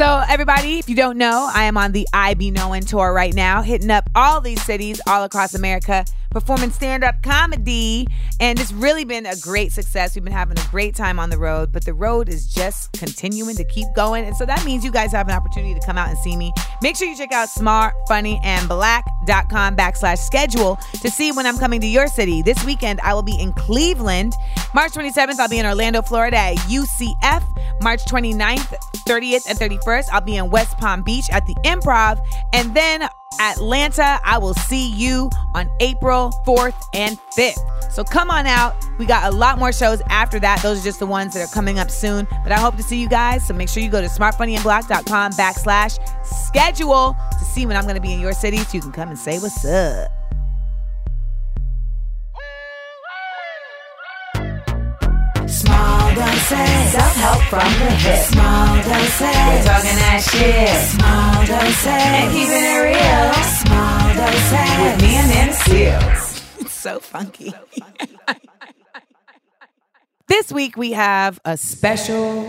So, everybody, if you don't know, I am on the I Be Knowing tour right now, hitting up all these cities all across America, performing stand up comedy. And it's really been a great success. We've been having a great time on the road, but the road is just continuing to keep going. And so that means you guys have an opportunity to come out and see me. Make sure you check out smartfunnyandblack.com backslash schedule to see when I'm coming to your city. This weekend, I will be in Cleveland. March 27th, I'll be in Orlando, Florida at UCF. March 29th, 30th, and 31st, I'll be in West Palm Beach at the Improv. And then Atlanta, I will see you on April 4th and 5th. So come on out. We got a lot more shows after that. Those are just the ones that are coming up soon. But I hope to see you guys. So make sure you go to smartfunnyandblack.com backslash schedule to see when I'm going to be in your city so you can come and say what's up. Small doses. Self-help from the hip. Small doses. We're talking that shit. Small doses. And keeping it real. Small doses. With me Amanda Seales. It's so funky. this week we have a special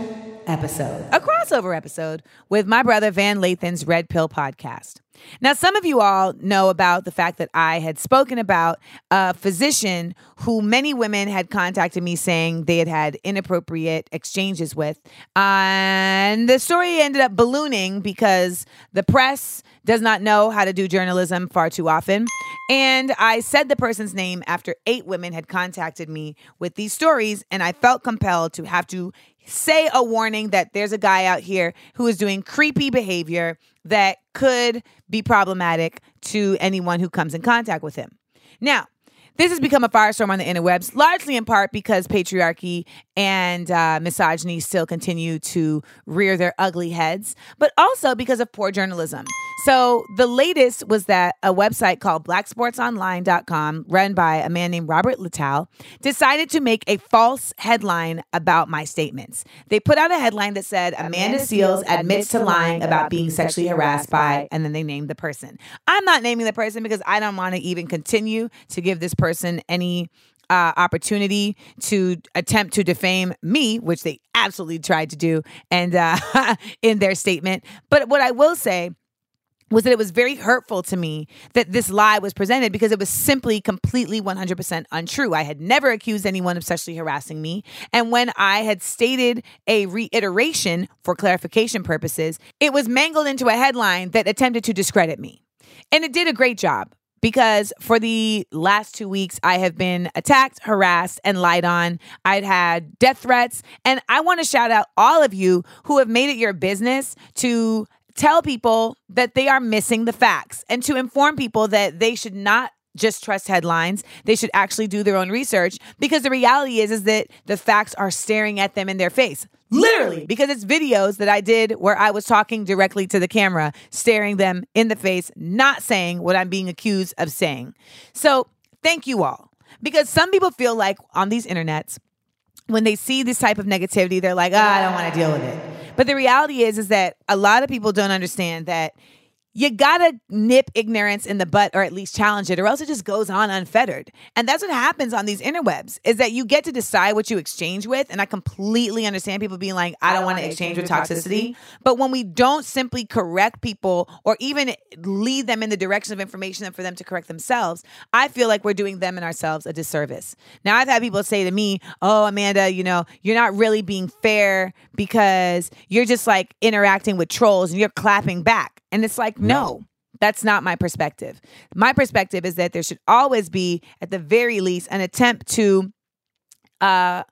episode, a crossover episode with my brother Van Lathan's Red Pill podcast. Now, some of you all know about the fact that I had spoken about a physician who many women had contacted me saying they had had inappropriate exchanges with. And the story ended up ballooning because the press does not know how to do journalism far too often. And I said the person's name after eight women had contacted me with these stories, and I felt compelled to have to say a warning that there's a guy out here who is doing creepy behavior that could be problematic to anyone who comes in contact with him. Now, this has become a firestorm on the interwebs, largely in part because patriarchy and uh, misogyny still continue to rear their ugly heads, but also because of poor journalism. So the latest was that a website called blacksportsonline.com, run by a man named Robert Littal, decided to make a false headline about my statements. They put out a headline that said, Amanda Seales admits to lying about being sexually harassed by, and then they named the person. I'm not naming the person because I don't want to even continue to give this person any uh, opportunity to attempt to defame me, which they absolutely tried to do, and uh, in their statement. But what I will say was that it was very hurtful to me that this lie was presented because it was simply completely 100% untrue. I had never accused anyone of sexually harassing me. And when I had stated a reiteration for clarification purposes, it was mangled into a headline that attempted to discredit me. And it did a great job because for the last two weeks, I have been attacked, harassed, and lied on. I'd had death threats. And I want to shout out all of you who have made it your business to tell people that they are missing the facts and to inform people that they should not just trust headlines. They should actually do their own research because the reality is is that the facts are staring at them in their face. Literally because it's videos that i did where i was talking directly to the camera staring them in the face not saying what i'm being accused of saying. So thank you all. Because some people feel like on these internets when they see this type of negativity they're like oh, i don't want to deal with it. But the reality is, is that a lot of people don't understand that you gotta nip ignorance in the butt or at least challenge it or else it just goes on unfettered. And that's what happens on these interwebs is that you get to decide what you exchange with and i completely understand people being like i don't want to exchange with toxicity. But when we don't simply correct people or even lead them in the direction of information for them to correct themselves i feel like we're doing them and ourselves a disservice. Now i've had people say to me oh amanda you know you're not really being fair because you're just like interacting with trolls and you're clapping back and it's like, no. That's not my perspective. My perspective is that there should always be, at the very least, an attempt to uh,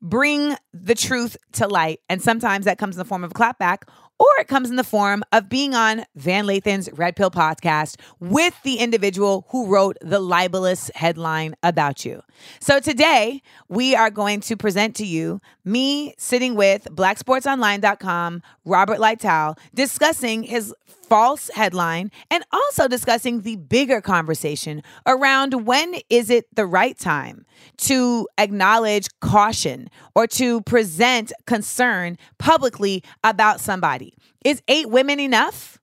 bring the truth to light. And sometimes that comes in the form of a clapback, or it comes in the form of being on Van Lathan's Red Pill podcast with the individual who wrote the libelous headline about you. So today, we are going to present to you me sitting with blacksportsonline.com, Robert Littal, discussing his false headline and also discussing the bigger conversation around when is it the right time to acknowledge caution or to present concern publicly about somebody. Is eight women enough?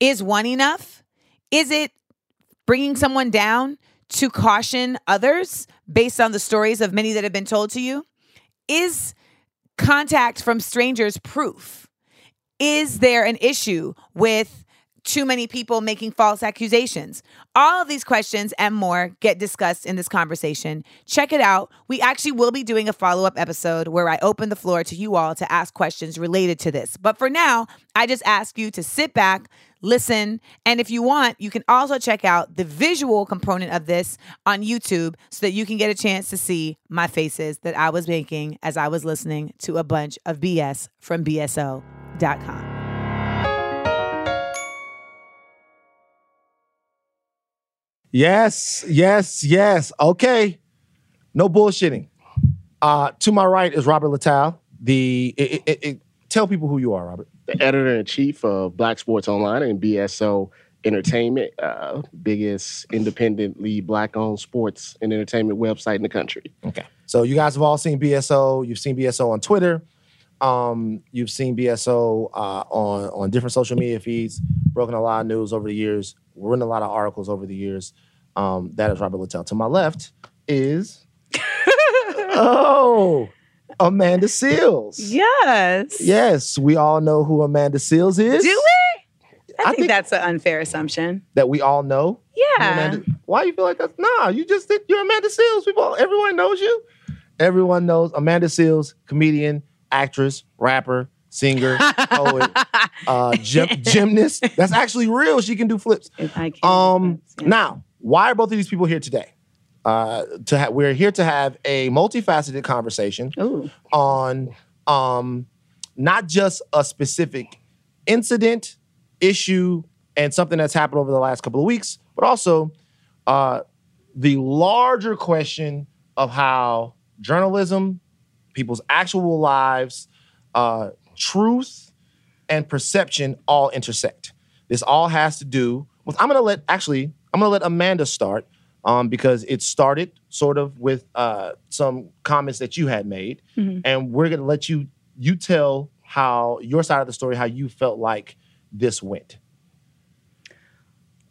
Is one enough? Is it bringing someone down to caution others based on the stories of many that have been told to you? Is contact from strangers proof? Is there an issue with too many people making false accusations? All of these questions and more get discussed in this conversation. Check it out. We actually will be doing a follow up episode where I open the floor to you all to ask questions related to this. But for now, I just ask you to sit back, listen, and if you want, you can also check out the visual component of this on YouTube so that you can get a chance to see my faces that I was making as I was listening to a bunch of BS from BSO.com. Yes, yes, yes. Okay. No bullshitting. Uh, to my right is Robert Littal. The it, it, it, tell people who you are, Robert. The editor in chief of Black Sports Online and BSO Entertainment, uh, biggest independently black-owned sports and entertainment website in the country. Okay. So you guys have all seen BSO. You've seen BSO on Twitter. Um, you've seen BSO uh, on on different social media feeds. Broken a lot of news over the years. Written a lot of articles over the years. Um, that is Robert Littal. To my left is oh Amanda Seales. Yes. Yes, we all know who Amanda Seales is. Do we? I, I think, think- that's an unfair assumption. That we all know. Yeah. Amanda- why you feel like that? Nah, you just. You're Amanda Seales. People, everyone knows you. Everyone knows Amanda Seales, comedian, actress, rapper, singer, poet, uh, gym, gymnast. That's actually real. She can do flips. If I can. Um, Yeah. now, why are both of these people here today? Uh, to ha- we're here to have a multifaceted conversation Ooh. on um, not just a specific incident, issue, and something that's happened over the last couple of weeks, but also uh, the larger question of how journalism, people's actual lives, uh, truth, and perception all intersect. This all has to do with. I'm gonna let actually. I'm gonna let Amanda start um, because it started sort of with uh, some comments that you had made, and we're gonna let you you tell how your side of the story, how you felt like this went.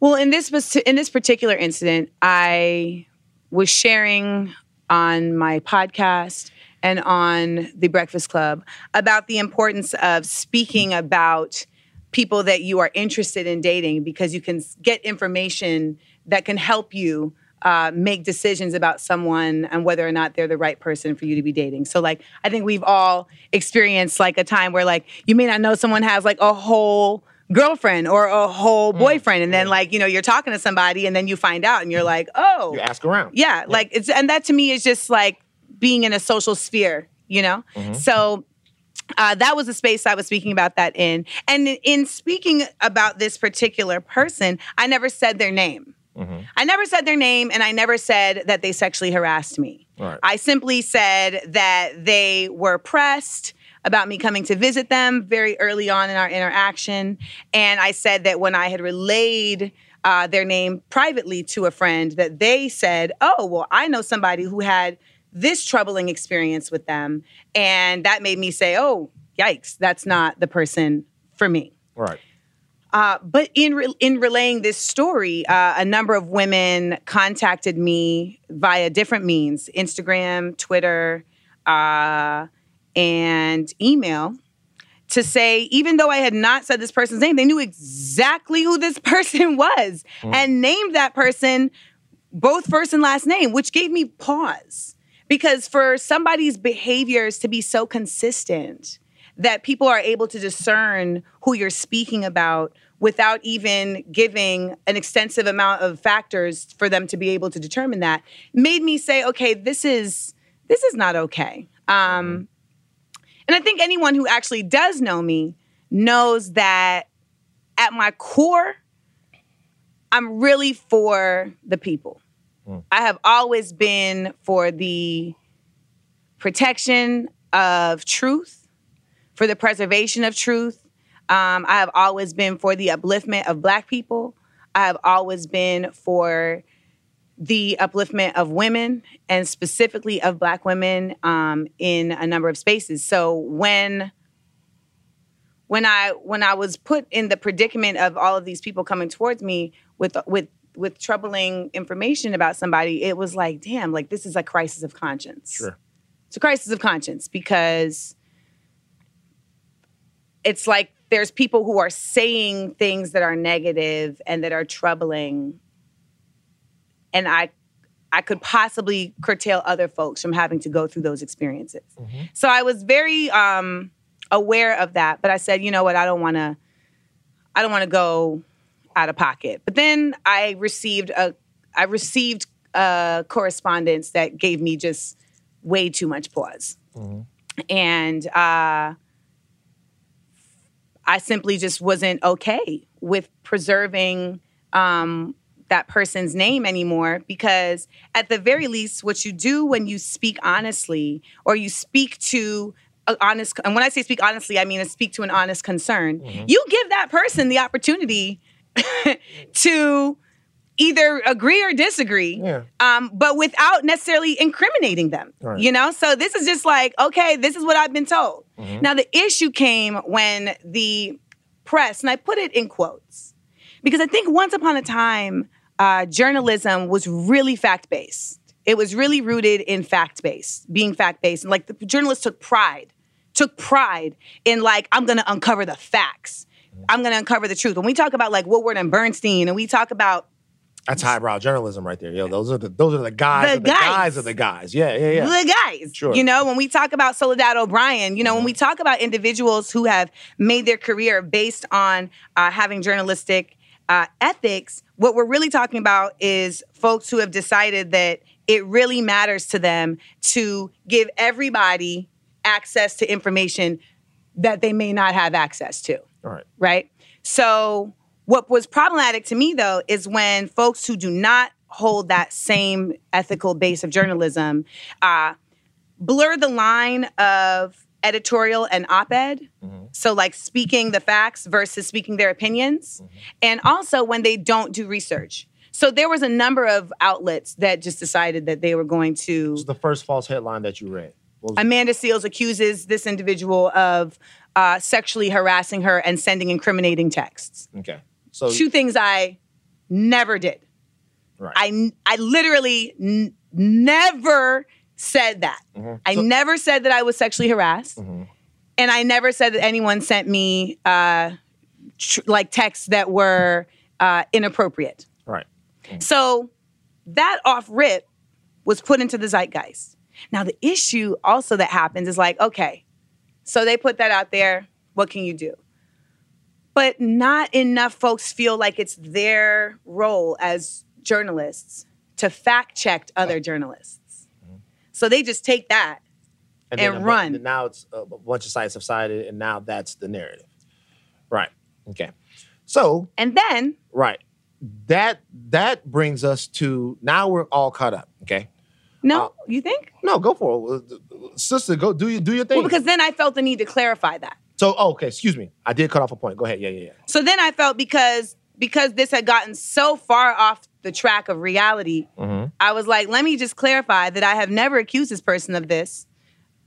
Well, in this was in this particular incident, I was sharing on my podcast and on the Breakfast Club about the importance of speaking about people that you are interested in dating because you can get information that can help you uh, make decisions about someone and whether or not they're the right person for you to be dating. So, like, I think we've all experienced like a time where, like, you may not know someone has like a whole girlfriend or a whole boyfriend, and then like you know you're talking to somebody, and then you find out, and you're like, oh, You ask around. yeah, like it's and that to me is just like being in a social sphere, you know? So uh, that was the space I was speaking about that in. And in speaking about this particular person, I never said their name. I never said their name and I never said that they sexually harassed me. Right. I simply said that they were pressed about me coming to visit them very early on in our interaction. And I said that when I had relayed uh, their name privately to a friend, that they said, Oh, well, I know somebody who had this troubling experience with them. And that made me say, Oh, yikes, that's not the person for me. Right. Uh, but in re- in relaying this story, uh, a number of women contacted me via different means: Instagram, Twitter, uh, and email, to say even though I had not said this person's name, they knew exactly who this person was and named that person both first and last name, which gave me pause because for somebody's behaviors to be so consistent that people are able to discern who you're speaking about without even giving an extensive amount of factors for them to be able to determine that made me say okay this is this is not okay um, and i think anyone who actually does know me knows that at my core, I'm really for the people. I have always been for the protection of truth, for the preservation of truth. Um, I have always been for the upliftment of Black people. I have always been for the upliftment of women and specifically of Black women um, in a number of spaces. So when when I when I was put in the predicament of all of these people coming towards me with with with troubling information about somebody, it was like, damn, like this is a crisis of conscience. Sure. It's a crisis of conscience because it's like there's people who are saying things that are negative and that are troubling and I I could possibly curtail other folks from having to go through those experiences. So I was very um aware of that, but I said, you know what, I don't want to I don't want to go out of pocket. But then I received a I received a correspondence that gave me just way too much pause. And uh I simply just wasn't okay with preserving um, that person's name anymore because, at the very least, what you do when you speak honestly or you speak to honest, and when I say speak honestly, I mean I speak to an honest concern, you give that person the opportunity to either agree or disagree, Yeah. um, but without necessarily incriminating them. Right. You know, so this is just like, okay, this is what I've been told. Mm-hmm. Now the issue came when the press, and I put it in quotes, because I think once upon a time, uh, journalism was really fact based. It was really rooted in fact based, being fact based, and like the journalists took pride, took pride in like I'm to uncover the facts. I'm going to uncover the truth. When we talk about like Woodward and Bernstein, and we talk about That's highbrow journalism right there. Yo, those are the those are the guys. The the guys. guys. of the guys. Yeah, yeah, yeah. the guys. Sure. Mm-hmm. You know, when we talk about Soledad O'Brien, you know, when we talk about individuals who have made their career based on uh, having journalistic uh, ethics, what we're really talking about is folks who have decided that it really matters to them to give everybody access to information that they may not have access to All right. right? So, what was problematic to me though is when folks who do not hold that same ethical base of journalism uh, blur the line of editorial and op ed. So, like speaking the facts versus speaking their opinions. And also when they don't do research. So, there was a number of outlets that just decided that they were going to. The first false headline that you read. Amanda Seales accuses this individual of uh, sexually harassing her and sending incriminating texts. okay. So Two things I never did. right. I, I literally n- never said that. Mm-hmm. I never said that I was sexually harassed. And I never said that anyone sent me uh, tr- like texts that were uh, inappropriate. right. So that off rip was put into the zeitgeist. Now, the issue also that happens is like, okay, so they put that out there. What can you do? But not enough folks feel like it's their role as journalists to fact check other journalists. Mm-hmm. So they just take that. and a bu- run. now it's a bunch of sites have sided, and now that's the narrative. Right. Okay. So And then right. That that brings us to now we're all caught up. Okay. No, Uh, you think? No, go for it, Uh, sister. Go do you do your thing. Well, because then I felt the need to clarify that. so oh, okay, excuse me. I did cut off a point. Go ahead. Yeah, yeah, yeah. So then I felt because because this had gotten so far off the track of reality, I was like, let me just clarify that I have never accused this person of this.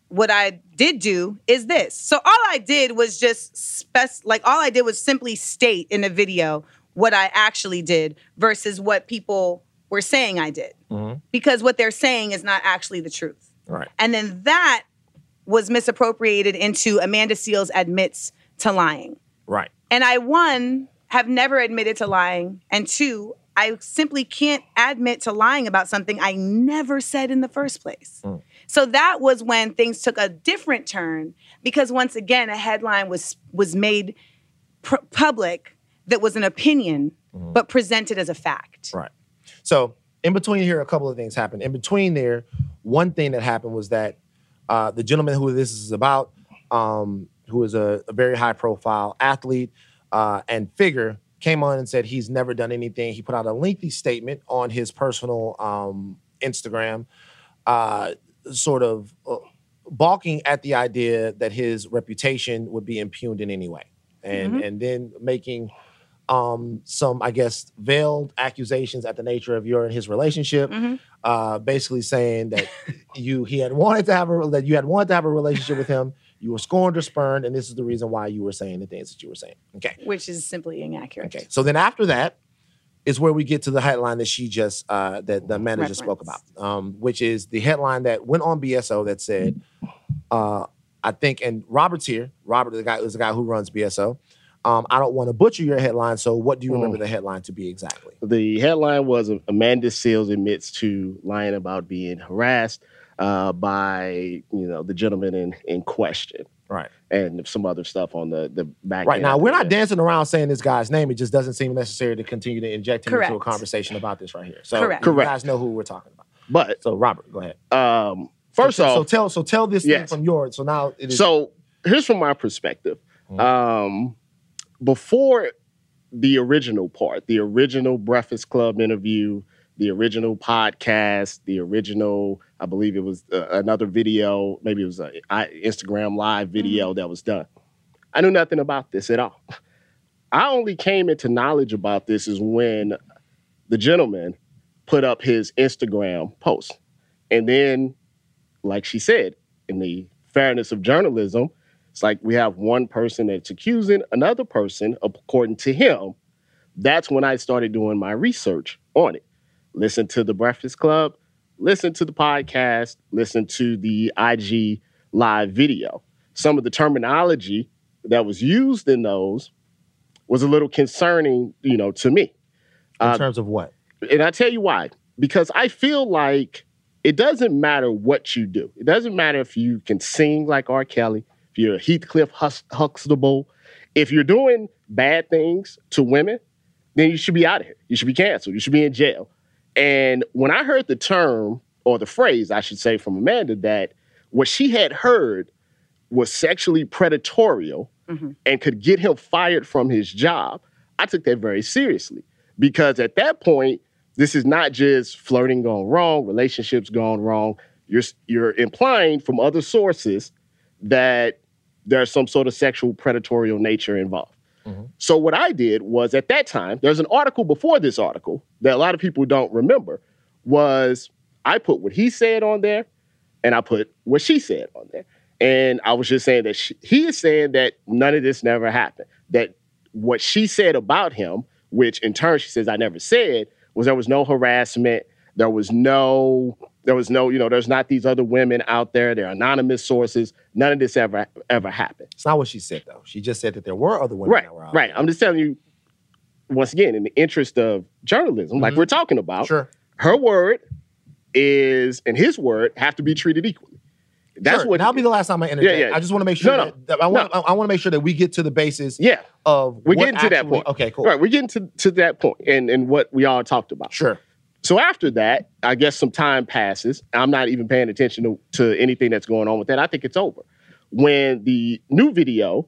What I did do is this. So all I did was just spec like all I did was simply state in a video what I actually did versus what people were saying I did. Mm-hmm. Because what they're saying is not actually the truth. Right. And then that was misappropriated into Amanda Seales admits to lying. Right. And I, one, have never admitted to lying. And two, I simply can't admit to lying about something I never said in the first place. Mm. So that was when things took a different turn because once again, a headline was was made pr- public that was an opinion, mm-hmm. but presented as a fact. Right. So in between here, a couple of things happened. In between there, one thing that happened was that uh, the gentleman who this is about um, who is a, a very high profile athlete uh, and figure, came on and said he's never done anything. He put out a lengthy statement on his personal um, Instagram, uh, sort of uh, balking at the idea that his reputation would be impugned in any way, and and then making um, some, I guess, veiled accusations at the nature of your and his relationship. Uh, basically saying that you he had wanted to have a that you had wanted to have a relationship with him. You were scorned or spurned, and this is the reason why you were saying the things that you were saying. Okay. which is simply inaccurate. Okay. So then after that is where we get to the headline that she just uh that the manager spoke about. Um, which is the headline that went on BSO that said, uh, I think, and Robert's here. Robert, is the guy is the guy who runs BSO. Um, I don't want to butcher your headline. So what do you remember the headline to be exactly? The headline was Amanda Seales admits to lying about being harassed uh, by you know the gentleman in in question, Right. and some other stuff on the the back. Right end now, we're not that. dancing around saying this guy's name. It just doesn't seem necessary to continue to inject him into a conversation about this right here. So Correct. you guys know who we're talking about. But So Robert, go ahead. um, first so, off, so tell so tell this Yes. thing from yours. So now it is So here's from my perspective. Mhm. Um, before the original part, the original Breakfast Club interview, the original podcast, the original, I believe it was uh, another video, maybe it was an Instagram live video that was done. I knew nothing about this at all. I only came into knowledge about this is when the gentleman put up his Instagram post. And then, like she said, in the fairness of journalism, it's like we have one person that's accusing another person, according to him. That's when I started doing my research on it. Listen to the Breakfast Club, listen to the podcast, listen to the IG live video. Some of the terminology that was used in those was a little concerning, you know, to me. in uh, terms of what? And I tell you why. Because I feel like it doesn't matter what you do. It doesn't matter if you can sing like R. Kelly, if you're Heathcliff Huxtable. If you're doing bad things to women, then you should be out of here. You should be canceled. You should be in jail. And when I heard the term, or the phrase, I should say, from Amanda, that what she had heard was sexually predatorial mm-hmm. and could get him fired from his job, I took that very seriously because at that point, this is not just flirting gone wrong, relationships gone wrong. You're you're implying from other sources that there's some sort of sexual predatorial nature involved. Mm-hmm. So what I did was at that time, there's an article before this article that a lot of people don't remember. Was I put what he said on there, and I put what she said on there, and I was just saying that she, he is saying that none of this never happened. That what she said about him, which in turn she says I never said, was there was no harassment, there was no, there was no, you know, there's not these other women out there, they're anonymous sources. None of this ever ever happened. It's not what she said though. She just said that there were other women Right, that were out. right. I'm just telling you, once again, in the interest of journalism, like Mhm. we're talking about, Sure. her word is and his word have to be treated equally. That's Sure. what That'll be the last time I interject. Yeah, yeah. I just want to make sure No, no. that, that I want I, I want to make sure that we get to the basis Yeah, of we're getting to that point. Okay, cool. Right, we're getting to, to that point and, and what we all talked about. Sure. So after that, I guess some time passes. I'm not even paying attention to, to anything that's going on with that. I think it's over. When the new video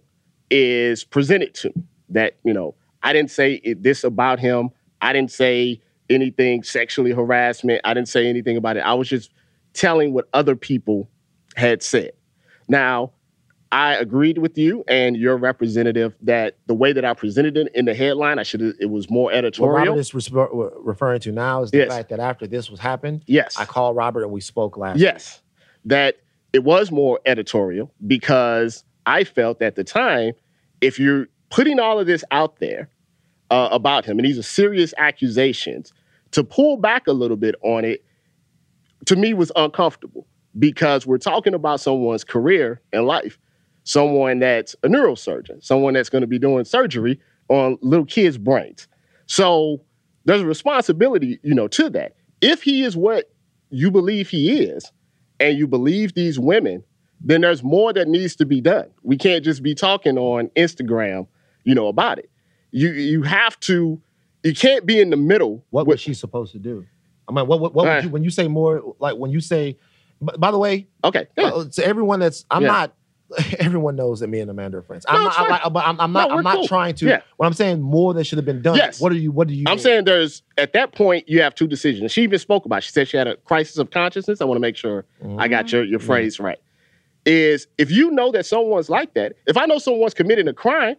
is presented to me, that, you know, I didn't say it, this about him. I didn't say anything sexually harassment. I didn't say anything about it. I was just telling what other people had said. Now, I agreed with you and your representative that the way that I presented it in the headline, I should it was more editorial. What. Robert is resp- referring to now is the Yes. fact that after this was happened, yes. I called Robert and we spoke last. Yes, that it was more editorial because I felt at the time, if you're putting all of this out there uh, about him, and these are serious accusations, to pull back a little bit on it, to me was uncomfortable because we're talking about someone's career and life, someone that's a neurosurgeon, someone that's going to be doing surgery on little kids' brains. So there's a responsibility, you know, to that. If he is what you believe he is, and you believe these women, then there's more that needs to be done. We can't just be talking on Instagram, you know, about it. You you have to. You can't be in the middle. What with- was she supposed to do? I mean, what what, what Uh, would you when you say more like when you say? b- By the way, Okay, yeah. uh, to everyone that's I'm Yeah. not everyone knows that me and Amanda are friends. No, I'm not, fine. I, like, but I'm, I'm not. No, I'm not cool. trying to. Yeah. What I'm saying, more that should have been done. Yes. What are you? What do you? I'm mean? saying there's at that point you have two decisions. She even spoke about. it. She said she had a crisis of consciousness. I want to make sure I got mm-hmm. your your phrase right. Is if you know that someone's like that. If I know someone's committing a crime,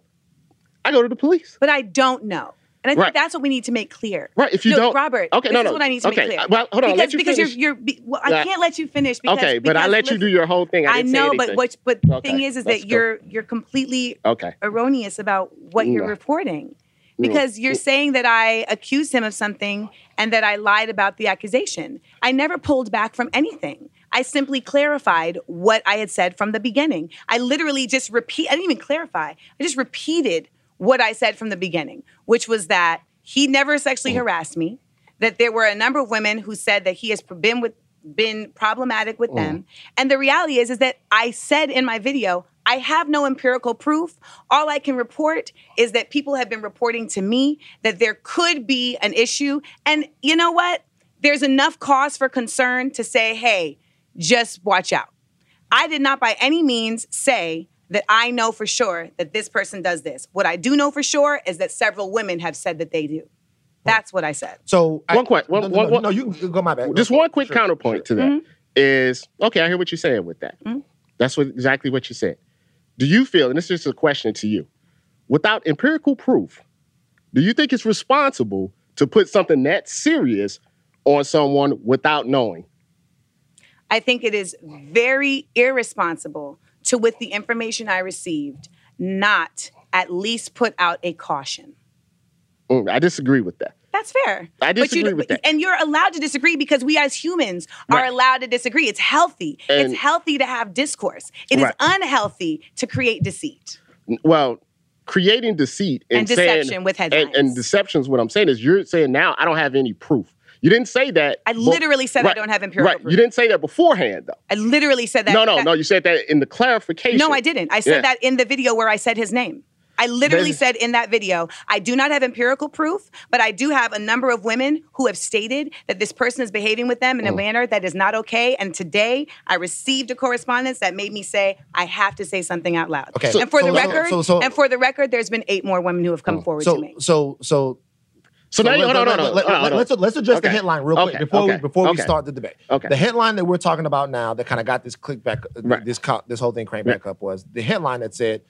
I go to the police. But I don't know. And I think Right. that's what we need to make clear. Right, if you no, don't- Robert. Okay, this no, is no. what I need to Okay, make clear. well, hold on, Because, because finish. you're, you're be, well, I can't let you finish because. okay, but I because let you do your whole thing. I, I, know, but what? But the Okay, thing is, is let's that go. you're you're completely Okay. erroneous about what you're mm. reporting. Mm. Because you're mm. saying that I accused him of something and that I lied about the accusation. I never pulled back from anything. I simply clarified what I had said from the beginning. I literally just repeat. I didn't even clarify. I just repeated what I said from the beginning, which was that he never sexually mm. harassed me. That there were a number of women who said that he has been with been problematic with mm. them. And the reality is is that I said in my video, I have no empirical proof. All I can report is that people have been reporting to me that there could be an issue. And you know what? There's enough cause for concern to say, hey, just watch out. I did not by any means say that I know for sure that this person does this. What I do know for sure is that several women have said that they do. That's what I said. So One que- one- no, no, no, one- no, you can go my bad. Just one quick sure, counterpoint sure. to that mm-hmm. is okay. I hear what you're saying with that. Mm-hmm. That's what exactly what you said. Do you feel, and this is just a question to you, without empirical proof, do you think it's responsible to put something that serious on someone without knowing? I think it is very irresponsible to, with the information I received, not at least put out a caution. Mm, I disagree with that. That's fair. I But you- disagree with that. And you're allowed to disagree because we as humans are Right. allowed to disagree. It's healthy. And- it's healthy to have discourse. It is Right. unhealthy to create deceit. Well, creating deceit and, And saying- deception with and, headlines. and deceptions. What I'm saying is, you're saying now I don't have any proof. You didn't say that. I literally said I don't have empirical Right. proof. You didn't say that beforehand, though. I literally said that. no, no, that- no. You said that in the clarification. No, I didn't. I said Yeah. that in the video where I said his name. I literally said in that video, I do not have empirical proof, but I do have a number of women who have stated that this person is behaving with them in Mm. a manner that is not okay. And today I received a correspondence that made me say, I have to say something out loud. Okay, and for so- the record, so- so- and for the record, there's been eight more women who have come forward So to me. so so So now, let- hold on, let- hold on, let- hold on, hold on. Let's let's address the headline real quick Okay, before we okay, before we start the debate. Okay. The headline that we're talking about now that kind of got this click back, uh, Right. this this whole thing cranked Yeah. back up was the headline that said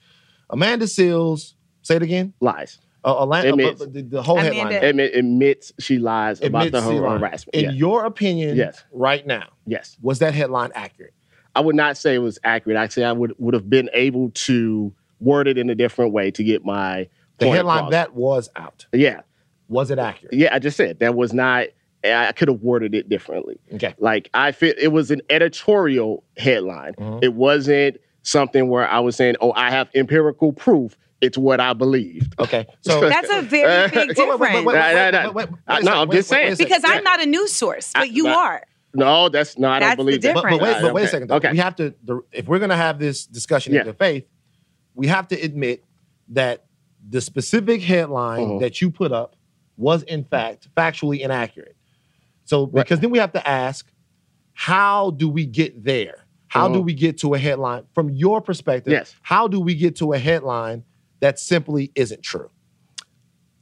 Amanda Seales. Say it again. lies. Uh, Alan- uh, Admits. but the, the whole Amanda- headline. Admit, admits she lies about the she her harassment. In yes. your opinion, Yes. right now, yes. was that headline accurate? I would not say it was accurate. I'd say I would would have been able to word it in a different way to get my The point headline across. that was out. yeah Was it accurate? yeah I just said that was not. I could have worded it differently. Okay. Like I fit. It was an editorial headline. Mhm. It wasn't something where I was saying, "Oh, I have empirical proof." It's what I believed. Okay. So That's a very big Wait, wait, difference. No, I'm just wait, saying. wait a second. because I'm not a news source, but you but- are. No, that's no. I don't believe that. But, but wait, but wait a second. though. Okay. We have to, the, if we're going to have this discussion Yeah. in good faith, we have to admit that the specific headline Mhm. that you put up was, in fact, factually inaccurate. So, Right. because then we have to ask, how do we get there? How do Mhm. we get to a headline from your perspective? Yes. How do we get to a headline that simply isn't true?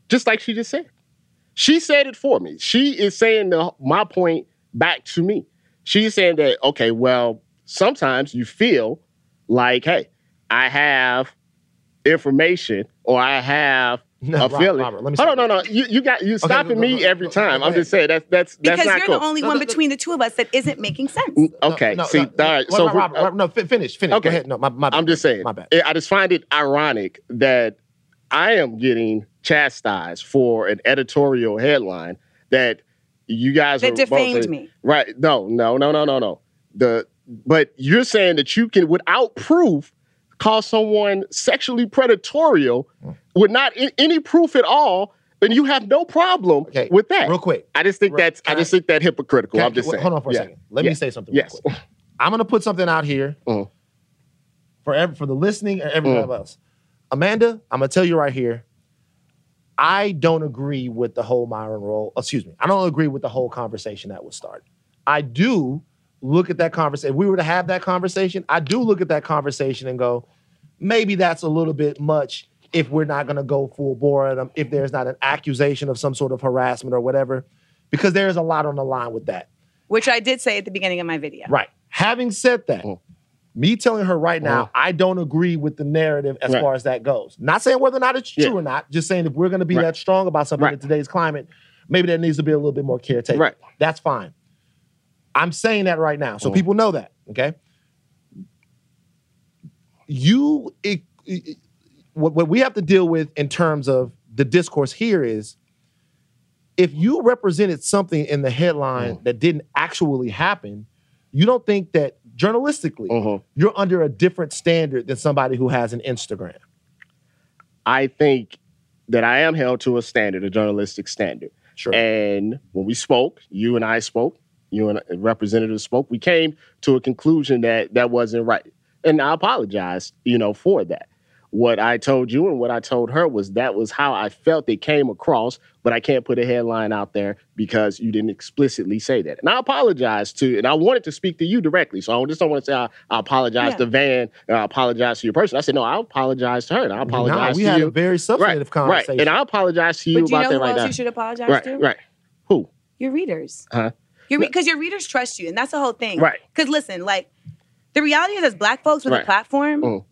just like she just said. She said it for me. She is saying the, my point back to me. She's saying that, okay, well, sometimes you feel like, hey, I have information or I have No, a Robert, feeling. Robert, let me Hold on, stop no, no. You, you got you stopping go- me go- every go- time. go I'm just saying that's that's that's Because not you're cool. the only No, one no, no. between the two of us that isn't making sense. Okay, No, no, see, no, all right. no, So Robert, Robert, uh, Robert, no, finish, finish. Okay. Go ahead. No, my, my bad. I'm just saying. My bad. I just find it ironic that I am getting chastised for an editorial headline that you guys That are defamed saying- me. Right? No, no, no, no, no, no. The but you're saying that you can, without proof, call someone sexually predatorial Hmm. with not i- any proof at all, and you have no problem Okay, with that. real quick. I just think Real- that's I can just think that hypocritical. I- I'm just wait, saying. Hold on for a Yeah. second. Let Yeah. me say something Yes. real quick. I'm going to put something out here Mhm. for for the listening and everyone Mm. else. Amanda, I'm going to tell you right here. I don't agree with the whole Myron role. Excuse me. I don't agree with the whole conversation that was started. I do look at that conversation. If we were to have that conversation, I do look at that conversation and go, maybe that's a little bit much if we're not going to go full bore at them, if there's not an accusation of some sort of harassment or whatever, because there is a lot on the line with that. Which I did say at the beginning of my video. Right. Having said that, Mm. me telling her right now, Mm. I don't agree with the narrative as Right. far as that goes. Not saying whether or not it's true Yeah. or not, just saying if we're going to be Right. that strong about something Right. in today's climate, maybe there needs to be a little bit more caretaking. Right. That's fine. I'm saying that right now, so Mm. people know that. Okay. You, it, it- what, what we have to deal with in terms of the discourse here is if you represented something in the headline Mm. that didn't actually happen, you don't think that journalistically Mhm. you're under a different standard than somebody who has an Instagram. I think that I am held to a standard, a journalistic standard. Sure. And when we spoke, you and I spoke, you and a representative spoke, we came to a conclusion that that wasn't right. And I apologize, you know, for that. What I told you and what I told her was that was how I felt it came across, but I can't put a headline out there because you didn't explicitly say that. And I apologize to, and I wanted to speak to you directly. So I just don't want to say I, I apologize Yeah. to Van and I apologize to your person. I said, no, I apologize to her and I apologize Nah, we to had you. a very substantive right, conversation. Right. And I apologize to you But do you about know that who right else now. you should apologize right, to? right. Who? Your readers. Huh? Your because your readers trust you, and that's the whole thing. Right. Because listen, like the reality is, as Black folks with a platform, Mm.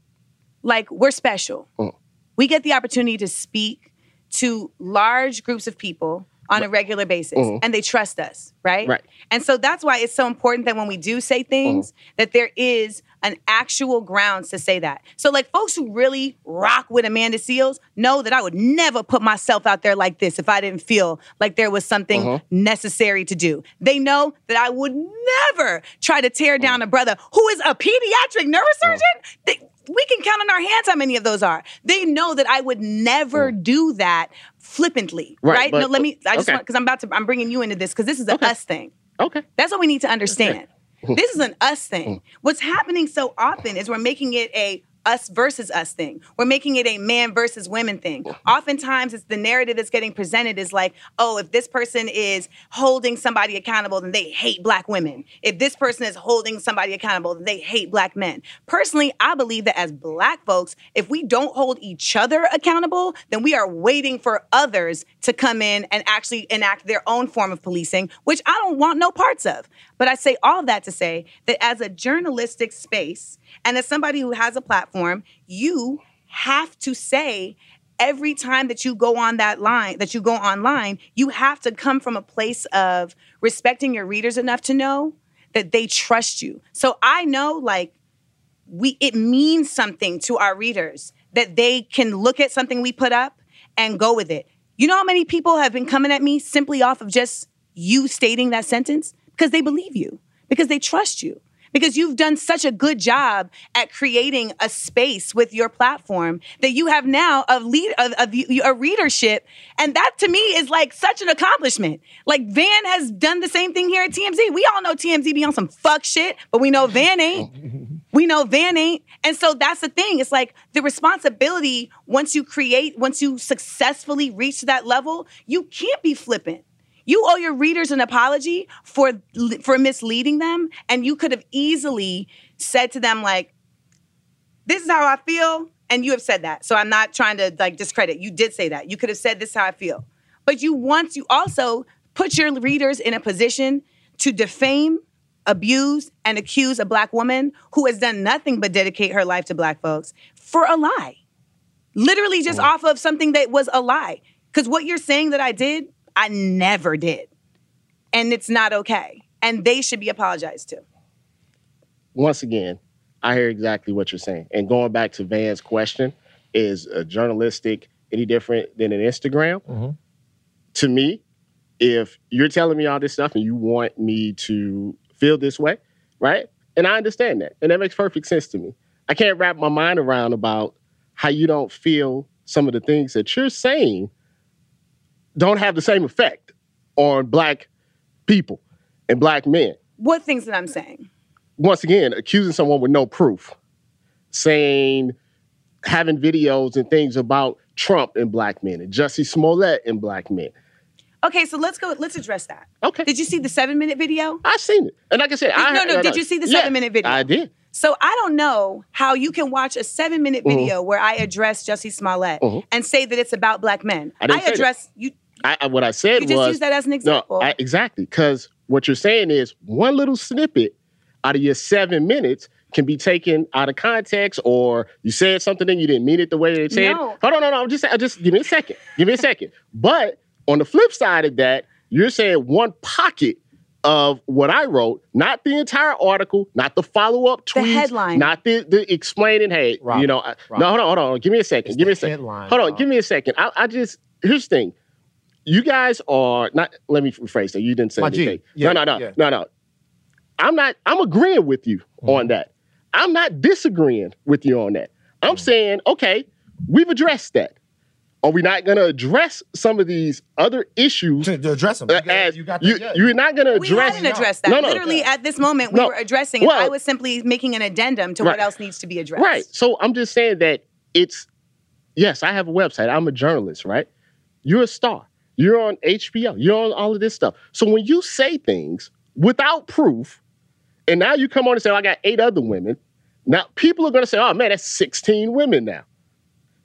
like we're special. Mm. We get the opportunity to speak to large groups of people on a regular basis, Mhm. and they trust us, right? Right. And so that's why it's so important that when we do say things, that there is an actual grounds to say that. So like folks who really rock with Amanda Seals know that I would never put myself out there like this if I didn't feel like there was something Uh-huh. necessary to do. They know that I would never try to tear down a brother who is a pediatric neurosurgeon. They- we can count on our hands how many of those are. They know that I would never do that flippantly, Right, right? but- no, let me. I just okay. want because I'm about to. I'm bringing you into this because this is a us thing. Okay. That's what we need to understand. this is an us Mm. thing. What's happening so often is we're making it a us versus us thing. We're making it a man versus women thing. Oftentimes, it's the narrative that's getting presented is like, oh, if this person is holding somebody accountable, then they hate black women. If this person is holding somebody accountable, then they hate black men. Personally, I believe that as black folks, if we don't hold each other accountable, then we are waiting for others to come in and actually enact their own form of policing, which I don't want no parts of. But I say all that to say that as a journalistic space and as somebody who has a platform, you have to say every time that you go on that line, that you go online, you have to come from a place of respecting your readers enough to know that they trust you. So I know like we it means something to our readers that they can look at something we put up and go with it. You know how many people have been coming at me simply off of just you stating that sentence because they believe you, because they trust you. Because you've done such a good job at creating a space with your platform that you have now a lead of, of you- a readership, and that to me is like such an accomplishment. Like Van has done the same thing here at TMZ. We all know TMZ be on some fuck shit, but we know Van ain't. We know Van ain't. And so that's the thing. It's like the responsibility once you create, once you successfully reach that level, you can't be flippant. You owe your readers an apology for for misleading them, and you could have easily said to them like, "This is how I feel," and you have said that. So I'm not trying to like discredit. You did say that. You could have said, "This is how I feel," but you once you also put your readers in a position to defame, abuse, and accuse a black woman who has done nothing but dedicate her life to black folks for a lie. Literally just off of something that was a lie. Because what you're saying that I did, I never did. And it's not okay. And they should be apologized to. Once again, I hear exactly what you're saying. And going back to Van's question, is a journalistic any different than an Instagram? Mhm. To me, if you're telling me all this stuff and you want me to feel this way, right? And I understand that. And that makes perfect sense to me. I can't wrap my mind around about how you don't feel some of the things that you're saying don't have the same effect on black people and black men. What things that I'm saying? Once again, accusing someone with no proof, saying having videos and things about Trump and black men and Jussie Smollett and black men. Okay, so let's go. Let's address that. Okay. Did you see the seven minute video? I've seen it, and like I said, I no, no, did you see the Yeah, seven-minute video? I did. So I don't know how you can watch a seven minute Mm-hmm. video where I address Jussie Smollett Mhm. and say that it's about black men. I didn't say that. address you. I, I- what I said You just was use that as an example. No, I, exactly. Because what you're saying is one little snippet out of your seven minutes can be taken out of context, or you said something and you didn't mean it the way they said. No. Hold on, no, no. Just, just give me a second. Give me a second. But on the flip side of that, you're saying one pocket of what I wrote, not the entire article, not the follow up The headline. not the, the explaining. Hey, Robert, you know, I, no, hold on, hold on. Give me a second. It's give me a second. headline, Hold on, Rob. give me a second. I, I just here's the thing you guys are not let me rephrase that you didn't say My G. anything Yeah, no no no yeah. no no i'm not i'm agreeing with you Mm-hmm. on that i'm not disagreeing with you on that i'm Mm. saying okay we've addressed that are we not going to address some of these other issues To, to address them. uh, as you got you, that, yeah. you're not going to address. we address hadn't addressed that. No, no. Literally, at this moment, we No. were addressing it. Well- I was simply making an addendum to Right. what else needs to be addressed. Right. So I'm just saying that it's yes, I have a website. I'm a journalist, right? You're a star. You're on HBO. You're on all of this stuff. So when you say things without proof, and now you come on and say, oh, I got eight other women, now people are gonna say, oh man, that's 16 women now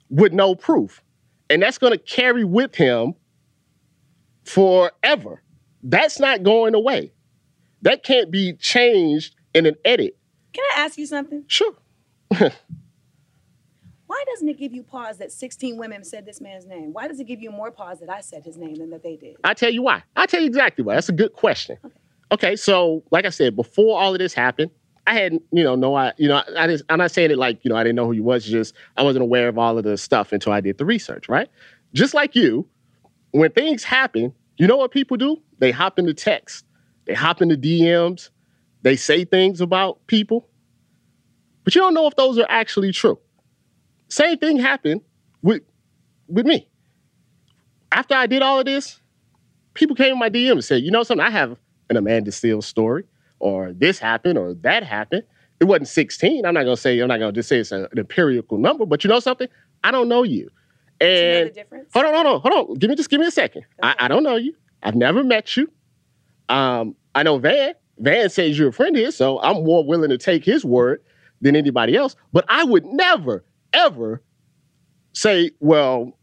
with no proof. And that's gonna carry with him forever. That's not going away. That can't be changed in an edit. Can I ask you something? Sure. Why doesn't it give you pause that 16 women said this man's name? Why does it give you more pause that I said his name than that they did? I tell you why. I tell you exactly why. That's a good question. Okay, okay, so like I said, before all of this happened, I had you know no I you know I, I just I'm not saying it like you know I didn't know who he was. Just I wasn't aware of all of the stuff until I did the research. Right, just like you, when things happen, you know what people do? They hop into text, they hop into DMs, they say things about people, but you don't know if those are actually true. Same thing happened with with me. After I did all of this, people came in my DM and said, you know something, I have an Amanda Seales story, or this happened, or that happened. It wasn't 16. I'm not gonna say, I'm not gonna just say it's a- an empirical number, but you know something? I don't know you. Do you know And the difference? hold on, hold on, hold on. Give me just give me a second. I, I don't know you. I've never met you. Um, I know Van. Van says you're a friend here, so I'm more willing to take his word than anybody else. But I would never, ever say, well,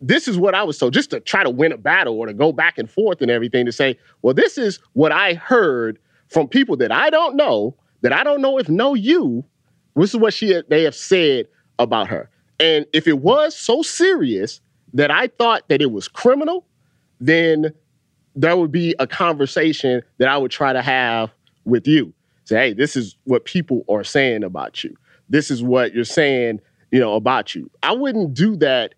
this is what I was told, just to try to win a battle or to go back and forth and everything to say, well, this is what I heard from people that I don't know, that I don't know if know you. This is what she they have said about her. And if it was so serious that I thought that it was criminal, then there would be a conversation that I would try to have with you. Say, hey, this is what people are saying about you. This is what you're saying, you know, about you. I wouldn't do that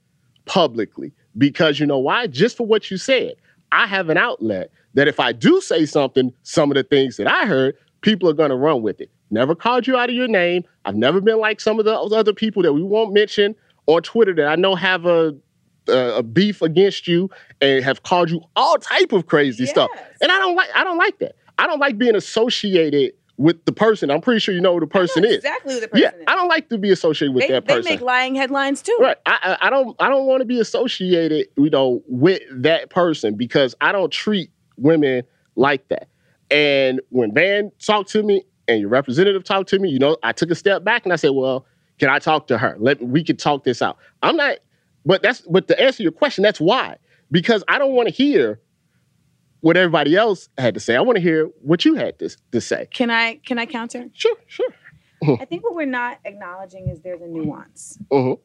publicly because you know why? Just for what you said. I have an outlet that if I do say something, some of the things that I heard, people are going to run with it. Never called you out of your name. I've never been like some of those other people that we won't mention on Twitter that I know have a a, a beef against you and have called you all type of crazy stuff. And I don't like I don't like that. I don't like being associated with the person. I'm pretty sure you know who the person is. exactly who the person Yeah, is. I don't like to be associated with they, that person. they make lying headlines too. Right. I, I I don't I don't want to be associated, you know, with that person because I don't treat women like that. And when Van talked to me and your representative talked to me, you know, I took a step back and I said, well, can I talk to her? Let we could talk this out. I'm not, but that's but to answer your question, that's why. Because I don't want to hear what everybody else had to say. I want to hear what you had to, to say. Can I can I counter? Sure, sure. I think what we're not acknowledging is there's a nuance. Mhm.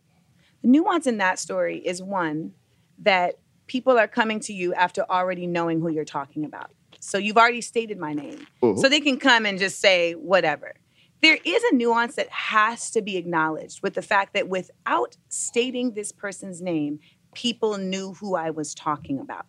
The nuance in that story is one that people are coming to you after already knowing who you're talking about. So you've already stated my name. Mhm. So they can come and just say whatever. There is a nuance that has to be acknowledged with the fact that without stating this person's name, people knew who I was talking about.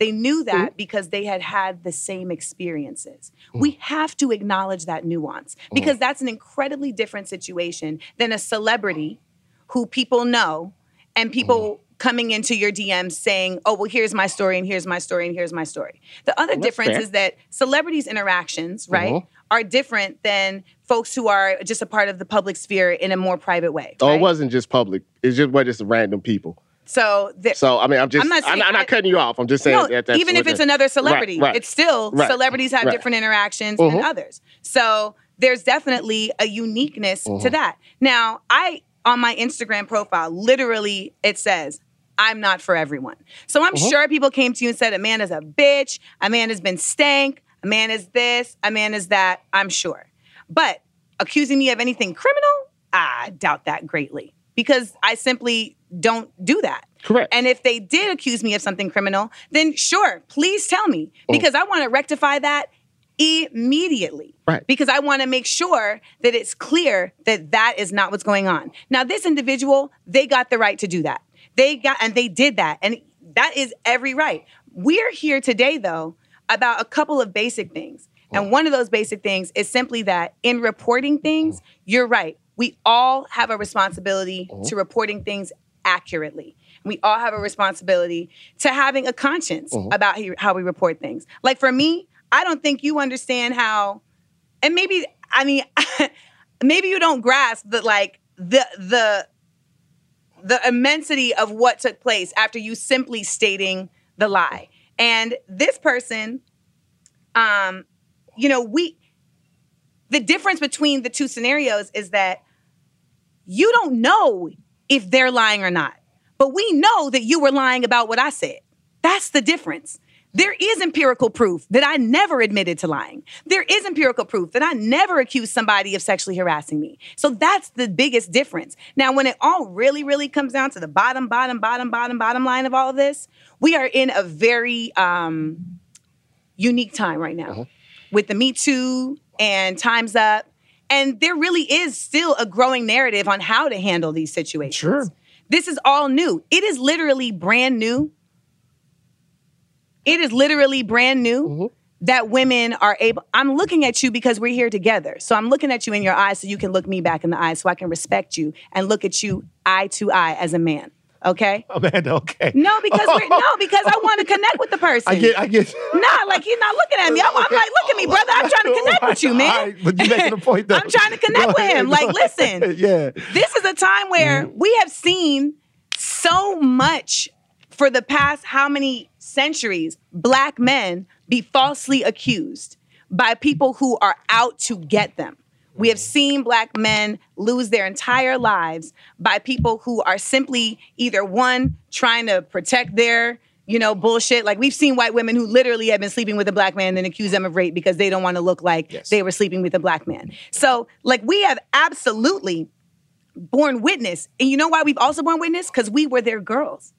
They knew mm-hmm. that because they had had the same experiences. We mm. have to acknowledge that nuance mm. because that's an incredibly different situation than a celebrity who people know and people mm. coming into your DMs saying, "Oh, well, here's my story and here's my story and here's my story." The other that's difference fair. is that celebrities' interactions, uh-huh. right, Mhm. are different than folks who are just a part of the public sphere in a more private way. Oh, it wasn't just public. It's just what just random people. So, there, So I mean, I'm just I'm I'm not not, saying- I'm, not I- cutting you off. I'm just saying no, that even if it's the- another celebrity, right, it's still right, celebrities have right. different interactions Mhm. than others. So there's definitely a uniqueness Mm-hmm. to that. Now, I on my Instagram profile, literally it says, I'm not for everyone. So I'm Mm-hmm. sure people came to you and said, Amanda's a bitch, Amanda's been stank, Amanda's this, Amanda's that. I'm sure. But accusing me of anything criminal, I doubt that greatly because I simply don't do that. Correct. And if they did accuse me of something criminal, then sure, please tell me Oh. because I want to rectify that immediately. Right. Because I want to make sure that it's clear that that is not what's going on. Now, this individual, they got the right to do that. They got, and they did that. And that is every right. We're here today, though, about a couple of basic things. And one of those basic things is simply that in reporting things, oh. you're right. We all have a responsibility oh. to reporting things accurately. We all have a responsibility to having a conscience about how- how we report things. Like for me, I don't think you understand how, and maybe I mean, maybe you don't grasp that like the the the immensity of what took place after you simply stating the lie. And this person, um, you know, we the difference between the two scenarios is that you don't know if they're lying or not. But we know that you were lying about what I said. That's the difference. There is empirical proof that I never admitted to lying. There is empirical proof that I never accused somebody of sexually harassing me. So that's the biggest difference. Now, when it all really, really comes down to the bottom, bottom, bottom, bottom, bottom line of all of this, we are in a very um, unique time right now with the Me Too and Time's Up. And there really is still a growing narrative on how to handle these situations. Sure. This is all new. It is literally brand new. It is literally brand new mm-hmm. that women are able. I'm looking at you because we're here together. So I'm looking at you in your eyes so you can look me back in the eyes so I can respect you and look at you eye to eye as a man. Okay? Amanda, okay. No, because we're no, because I want to connect with the person. I get, I get. Nah, like he's not looking at me. I'm, I'm like, look at me, brother. I'm trying to connect with you, man. All right, but you're making a point though. I'm trying to connect with him. Like, listen. Yeah. This is a time where Mm-hmm. we have seen so much for the past how many centuries black men be falsely accused by people who are out to get them. We have seen black men lose their entire lives by people who are simply either one trying to protect their you know, bullshit. Like we've seen white women who literally have been sleeping with a black man and then accuse them of rape because they don't want to look like Yes. they were sleeping with a black man. So, like, we have absolutely borne witness. And you know why we've also borne witness? Because we were their girls.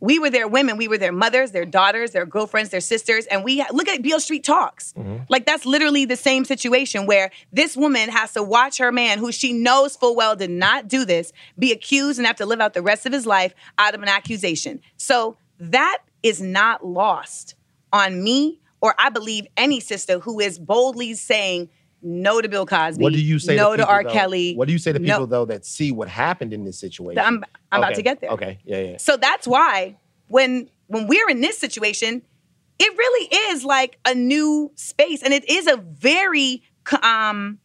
We were their women. We were their mothers, their daughters, their girlfriends, their sisters. And we look at Beale Street Talks. Mm-hmm. Like that's literally the same situation where this woman has to watch her man, who she knows full well did not do this, be accused and have to live out the rest of his life out of an accusation. So that is not lost on me or I believe any sister who is boldly saying no to Bill Cosby. What do you say? No to, to, R. though? Kelly. What do you say to no- people though that see what happened in this situation? I'm, I'm about to get there. Okay. Yeah. Yeah. So that's why when when we're in this situation, it really is like a new space, and it is a very um,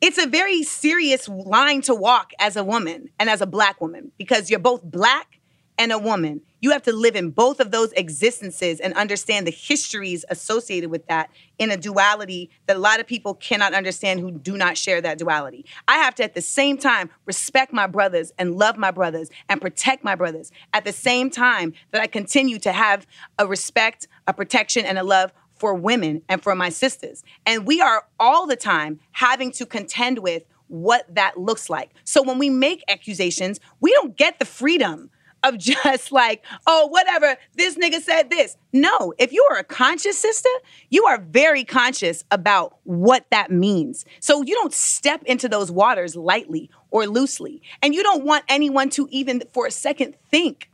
it's a very serious line to walk as a woman and as a black woman because you're both black and a woman. You have to live in both of those existences and understand the histories associated with that in a duality that a lot of people cannot understand who do not share that duality. I have to, at the same time, respect my brothers and love my brothers and protect my brothers at the same time that I continue to have a respect, a protection, and a love for women and for my sisters. And we are all the time having to contend with what that looks like. So when we make accusations, we don't get the freedom of just like, oh, whatever, this nigga said this. No, if you are a conscious sister, you are very conscious about what that means. So you don't step into those waters lightly or loosely. And you don't want anyone to even for a second think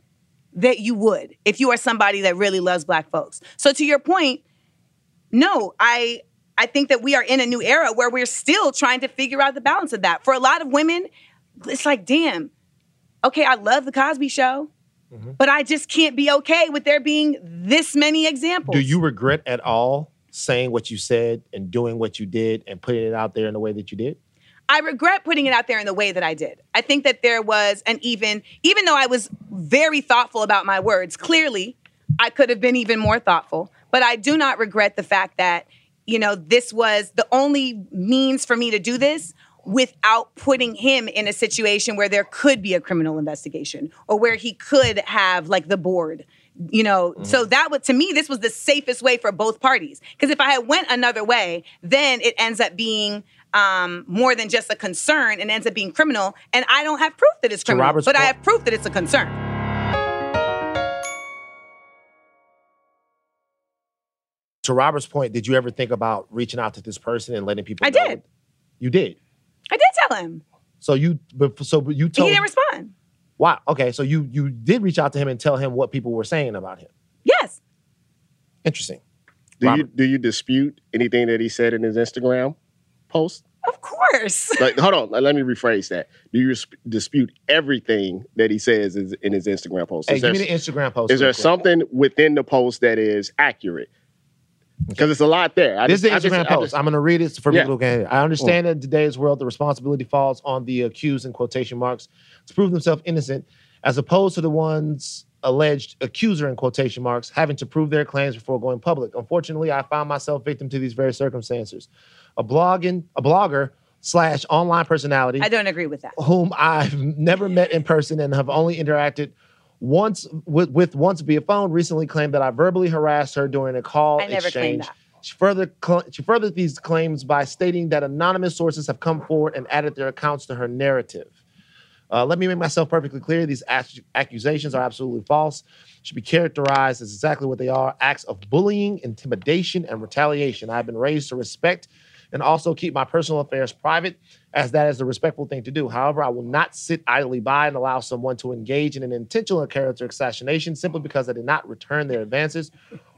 that you would if you are somebody that really loves black folks. So to your point, no, I I think that we are in a new era where we're still trying to figure out the balance of that. For a lot of women, it's like, damn, okay, I love the Cosby show, Mm-hmm. but I just can't be okay with there being this many examples. Do you regret at all saying what you said and doing what you did and putting it out there in the way that you did? I regret putting it out there in the way that I did. I think that there was an even, even though I was very thoughtful about my words. Clearly, I could have been even more thoughtful, but I do not regret the fact that, you know, this was the only means for me to do this without putting him in a situation where there could be a criminal investigation or where he could have like the board you know so that would to me this was the safest way for both parties because if i had went another way then it ends up being um, more than just a concern and ends up being criminal and i don't have proof that it's criminal Robert's but i have proof that it's a concern To Robert's point, did you ever think about reaching out to this person and letting people I know? did. You did. I did tell him So you, but so you told. Him He told. didn't respond Wow. Okay. So you you did reach out to him and tell him what people were saying about him. yes Interesting. Do you do you dispute anything that he said in his Instagram post? of course Like, hold on, let me rephrase that. Do you res- dispute everything that he says is in his Instagram post? Hey, Is give there, me the Instagram post. is there quick. something within the post that is accurate? Because it's a lot there. I this just, is the Instagram just, post. Just, I'm going to read it for Yeah. people who can. I understand that in today's world, the responsibility falls on the accused in quotation marks to prove themselves innocent, as opposed to the ones alleged accuser in quotation marks having to prove their claims before going public. Unfortunately, I found myself victim to these very circumstances. A blogging, a blogger slash online personality i don't agree with that whom I've never met in person and have only interacted once with, with once via phone, recently claimed that I verbally harassed her during a call I never claimed exchange. that. She further cl- she furthered these claims by stating that anonymous sources have come forward and added their accounts to her narrative. Uh, let me make myself perfectly clear: these ac- accusations are absolutely false. Should be characterized as exactly what they are: acts of bullying, intimidation, and retaliation. I have been raised to respect and also keep my personal affairs private, as that is the respectful thing to do. However, I will not sit idly by and allow someone to engage in an intentional character assassination simply because they did not return their advances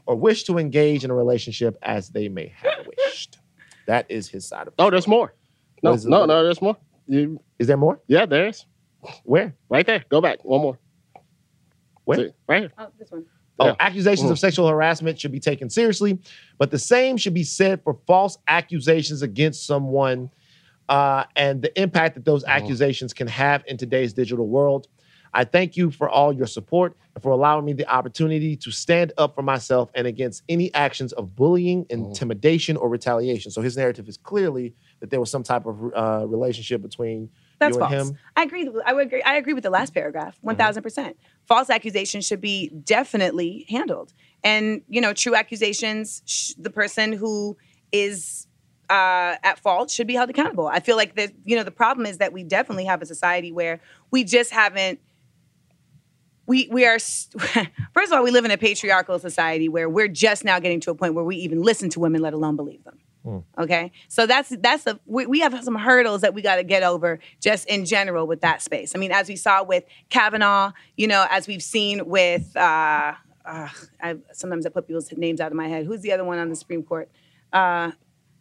or wish to engage in a relationship as they may have wished. That is his side of it. Oh, there's more. No, What is it? no, no, there's more. You, Is there more? yeah, there's Where? right there. Go back. One more. Where? Right here. oh this one Oh, Yeah. accusations of Mhm. sexual harassment should be taken seriously, but the same should be said for false accusations against someone uh, and the impact that those accusations can have in today's digital world. I thank you for all your support and for allowing me the opportunity to stand up for myself and against any actions of bullying, intimidation, or retaliation. So his narrative is clearly that there was some type of uh, relationship between That's false. him. I agree. I would agree. I agree with the last paragraph, Mm-hmm. one thousand percent. False accusations should be definitely handled, and you know, true accusations, sh- the person who is uh, at fault should be held accountable. I feel like that. You know, the problem is that we definitely have a society where we just haven't. We we are first of all, we live in a patriarchal society where we're just now getting to a point where we even listen to women, let alone believe them. Okay, so that's that's a we, we have some hurdles that we got to get over just in general with that space. I mean, as we saw with Kavanaugh, you know, as we've seen with uh, uh, I, sometimes I put people's names out of my head. Who's the other one on the Supreme Court? Uh,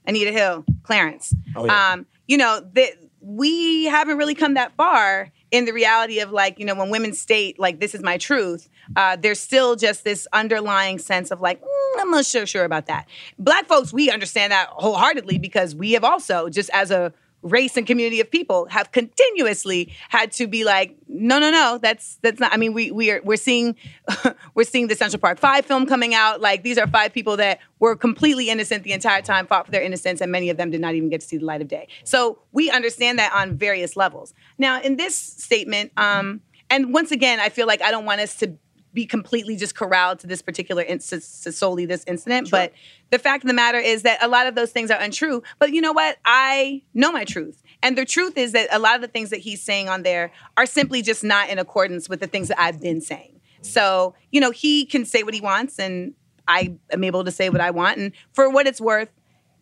Anita Hill, Clarence. Oh, yeah. um, you know, that we haven't really come that far in the reality of like, you know, when women state like this is my truth, uh, there's still just this underlying sense of like, "Mm, I'm not so sure about that. Black folks, we understand that wholeheartedly because we have also, just as a race and community of people, have continuously had to be like, no, no, no, that's that's not. I mean, we we are we're seeing we're seeing the Central Park Five film coming out. Like these are five people that were completely innocent the entire time, fought for their innocence, and many of them did not even get to see the light of day. So we understand that on various levels. Now, in this statement, um, and once again, I feel like I don't want us to be completely just corralled to this particular instance, solely this incident. But the fact of the matter is that a lot of those things are untrue. But you know what? I know my truth. And the truth is that a lot of the things that he's saying on there are simply just not in accordance with the things that I've been saying. So, you know, he can say what he wants, and I am able to say what I want. And for what it's worth,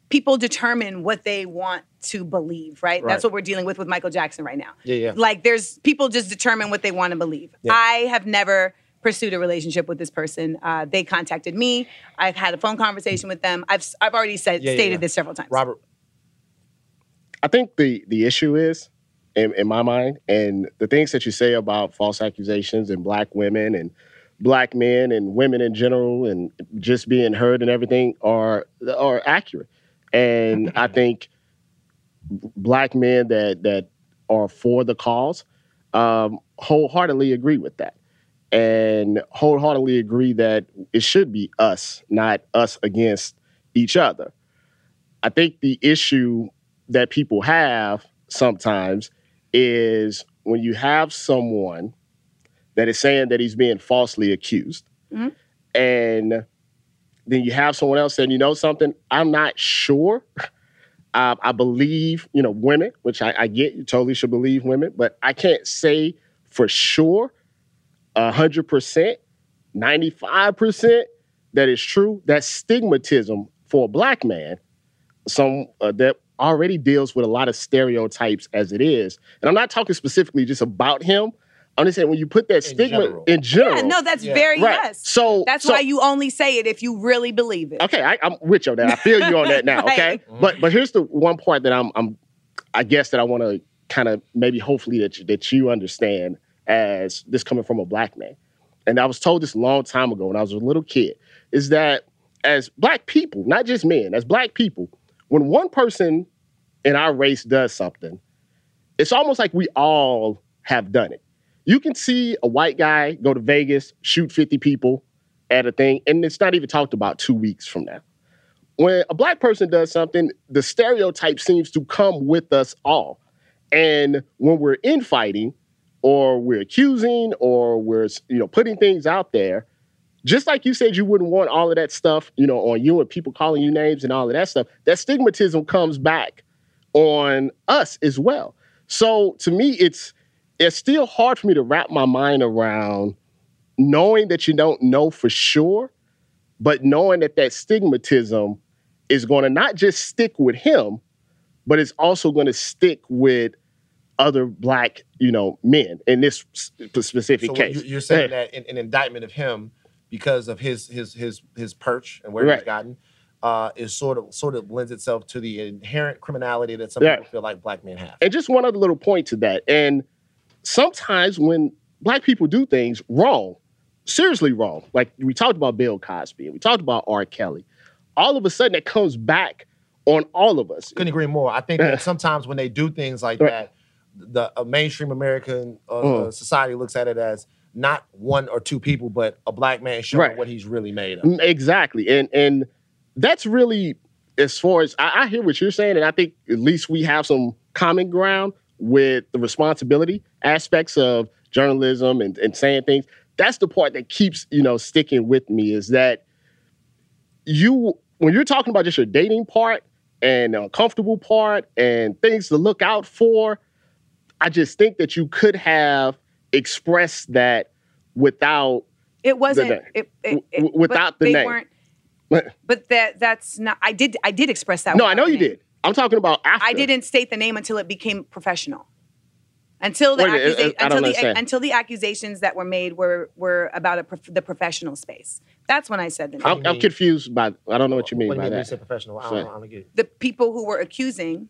people determine what they want to believe, right? That's what we're dealing with with Michael Jackson right now. Yeah, yeah. Like there's people just determine what they want to believe. Yeah. I have never pursued a relationship with this person. Uh, they contacted me. I've had a phone conversation with them. I've I've already said Yeah, stated yeah. this several times. Robert, I think the the issue is, in, in my mind, and the things that you say about false accusations and black women and black men and women in general and just being heard and everything are are accurate. And I think black men that that are for the cause um, wholeheartedly agree with that. And wholeheartedly agree that it should be us, not us against each other. I think the issue that people have sometimes is when you have someone that is saying that he's being falsely accused, Mhm. and then you have someone else saying, you know something, I'm not sure. Uh, I believe, you know, women, which I, I get, you totally should believe women, but I can't say for sure, hundred percent, ninety-five percent that is true. That's stigmatism for a black man, some uh, that already deals with a lot of stereotypes as it is. And I'm not talking specifically just about him. I'm just saying when you put that stigma general. in general, Yeah, no, that's Yeah. very right? yes. So That's so- why you only say it if you really believe it. Okay, I, I'm with you on that. I feel you on that now. Okay, Right. but but here's the one part that I'm I'm I guess that I want to kind of maybe hopefully that you, that you understand as this coming from a black man, and I was told this a long time ago when I was a little kid, is that as black people, not just men, as black people, when one person in our race does something, it's almost like we all have done it. You can see a white guy go to Vegas, shoot 50 people at a thing, and it's not even talked about two weeks from now. When a black person does something, the stereotype seems to come with us all. And when we're infighting, or we're accusing, or we're you know putting things out there, just like you said, you wouldn't want all of that stuff, you know, on you and people calling you names and all of that stuff. That stigmatism comes back on us as well. So to me, it's it's still hard for me to wrap my mind around knowing that you don't know for sure, but knowing that that stigmatism is going to not just stick with him, but it's also going to stick with other black, you know, men in this specific So case. you- you're saying Yeah. that in, an indictment of him because of his his his his perch and where he's gotten uh, is sort of sort of lends itself to the inherent criminality that some Yeah. people feel like black men have. And just one other little point to that. And sometimes when black people do things wrong, seriously wrong, like we talked about Bill Cosby and we talked about R. Kelly, all of a sudden it comes back on all of us. Couldn't agree more. I think that sometimes when they do things like Right. that, the uh, mainstream American uh, Mhm. uh, society looks at it as not one or two people, but a black man showing Right. what he's really made of. Mm, Exactly. And and that's really as far as I, I hear what you're saying, and I think at least we have some common ground with the responsibility aspects of journalism and, and saying things. That's the part that keeps, you know, sticking with me is that you when you're talking about just your dating part and the uncomfortable part and things to look out for, I just think that you could have expressed that without It wasn't name. it, it, it- without the they name. Weren't, What? but that that's not. I did I did express that. No, I know you name. did. I'm talking about after. I didn't state the name until it became professional. Until the Wait minute, accusa- I until the until the accusations that were made were were about a prof- the professional space. That's when I said the name. I'm, I'm confused by. I don't know what you mean What by you mean you that. professional? I Sorry. don't, I don't get it. the people who were accusing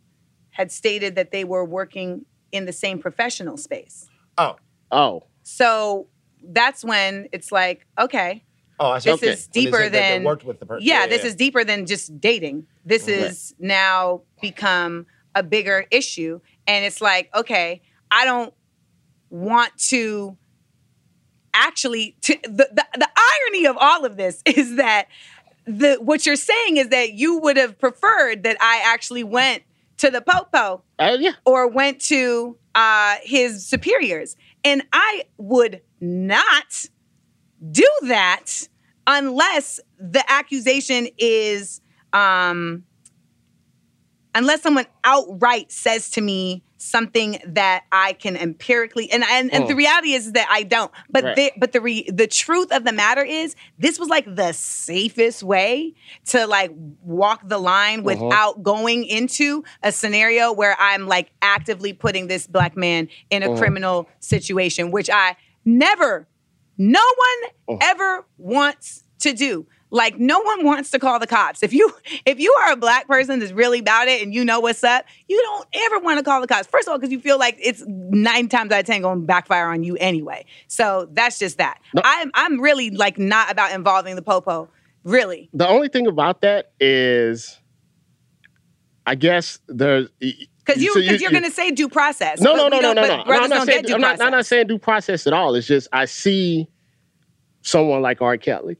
had stated that they were working in the same professional space. Oh, Oh, So that's when it's like, okay, oh, I see. This okay. is deeper said that they than- worked with the person. yeah, this is deeper than just dating. This Right. is now become a bigger issue. And it's like, okay, I don't want to actually to the, the, the irony of all of this is that the what you're saying is that you would have preferred that I actually went to the popo uh, yeah. or went to uh, his superiors. And I would not do that unless the accusation is, um, unless someone outright says to me something that I can empirically, and and, and the Mm. reality is that I don't. But Right. the, but the re, the truth of the matter is, this was like the safest way to like walk the line Uh-huh. without going into a scenario where I'm like actively putting this black man in a Uh-huh. criminal situation, which I never, no one Uh-huh. ever wants to do. Like no one wants to call the cops. If you if you are a black person that's really about it and you know what's up, you don't ever want to call the cops. First of all, because you feel like it's nine times out of ten going to backfire on you anyway. So that's just that. No. I'm I'm really like not about involving the popo. Really. The only thing about that is, I guess there's Because you, so you, are going to say due process. No, no, no, no, no, no. I'm not saying. due I'm not, I'm not process. saying due process at all. It's just I see someone like R. Kelly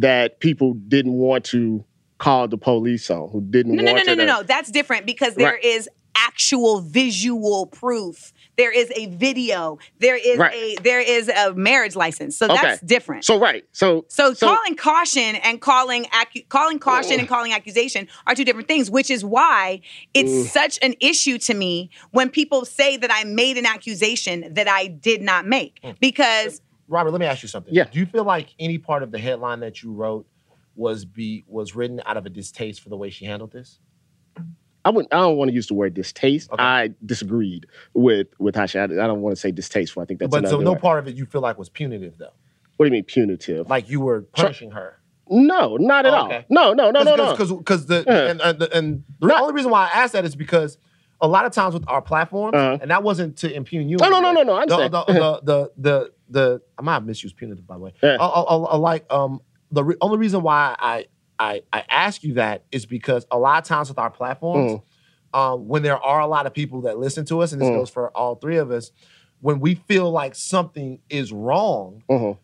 that people didn't want to call the police on, who didn't No, no, no, want no, to. no, no. That's different because there is Right. actual visual proof. There is a video. There is Right. a there is a marriage license. So Okay. that's different. So right, so So, calling caution and calling accu- calling caution and calling accusation are two different things, which is why it's mm. such an issue to me when people say that I made an accusation that I did not make. Mm. Because Robert, let me ask you something. Yeah. Do you feel like any part of the headline that you wrote was be was written out of a distaste for the way she handled this? I wouldn't. I don't want to use the word distaste. Okay. I disagreed with with how she. I, I don't want to say distasteful. I think that's but so no word. part of it you feel like was punitive though. What do you mean punitive? Like you were punishing her. no, not at Oh, all. okay. No, no, no, no, no. Because because the Yeah. and, and, and the Not- only reason why I asked that is because a lot of times with our platforms, Uh-huh. and that wasn't to impugn you. No, no, no, no, no, I The, understand. the, the, the, the, the, I might have misused punitive by the way. Yeah. I, I, I, I like um the re- only reason why I I I ask you that is because a lot of times with our platforms, Mm. um, when there are a lot of people that listen to us, and this Mm. goes for all three of us, when we feel like something is wrong, Mhm.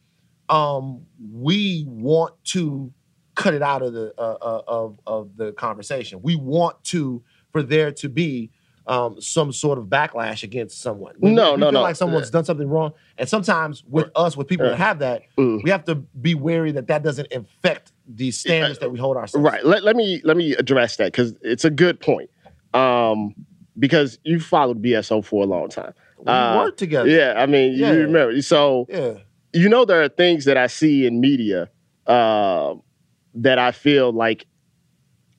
um, we want to cut it out of the uh, uh, of of the conversation. We want to for there to be um, some sort of backlash against someone. No, we no, feel no. like someone's done something wrong, and sometimes with us, with people that have that, Mm. we have to be wary that that doesn't affect the standards that we hold ourselves. Right. Let, let me let me address that because it's a good point. Um, because you followed BSO for a long time. We Uh, work together. Yeah, I mean, Yeah. you remember. So Yeah. you know there are things that I see in media uh, that I feel like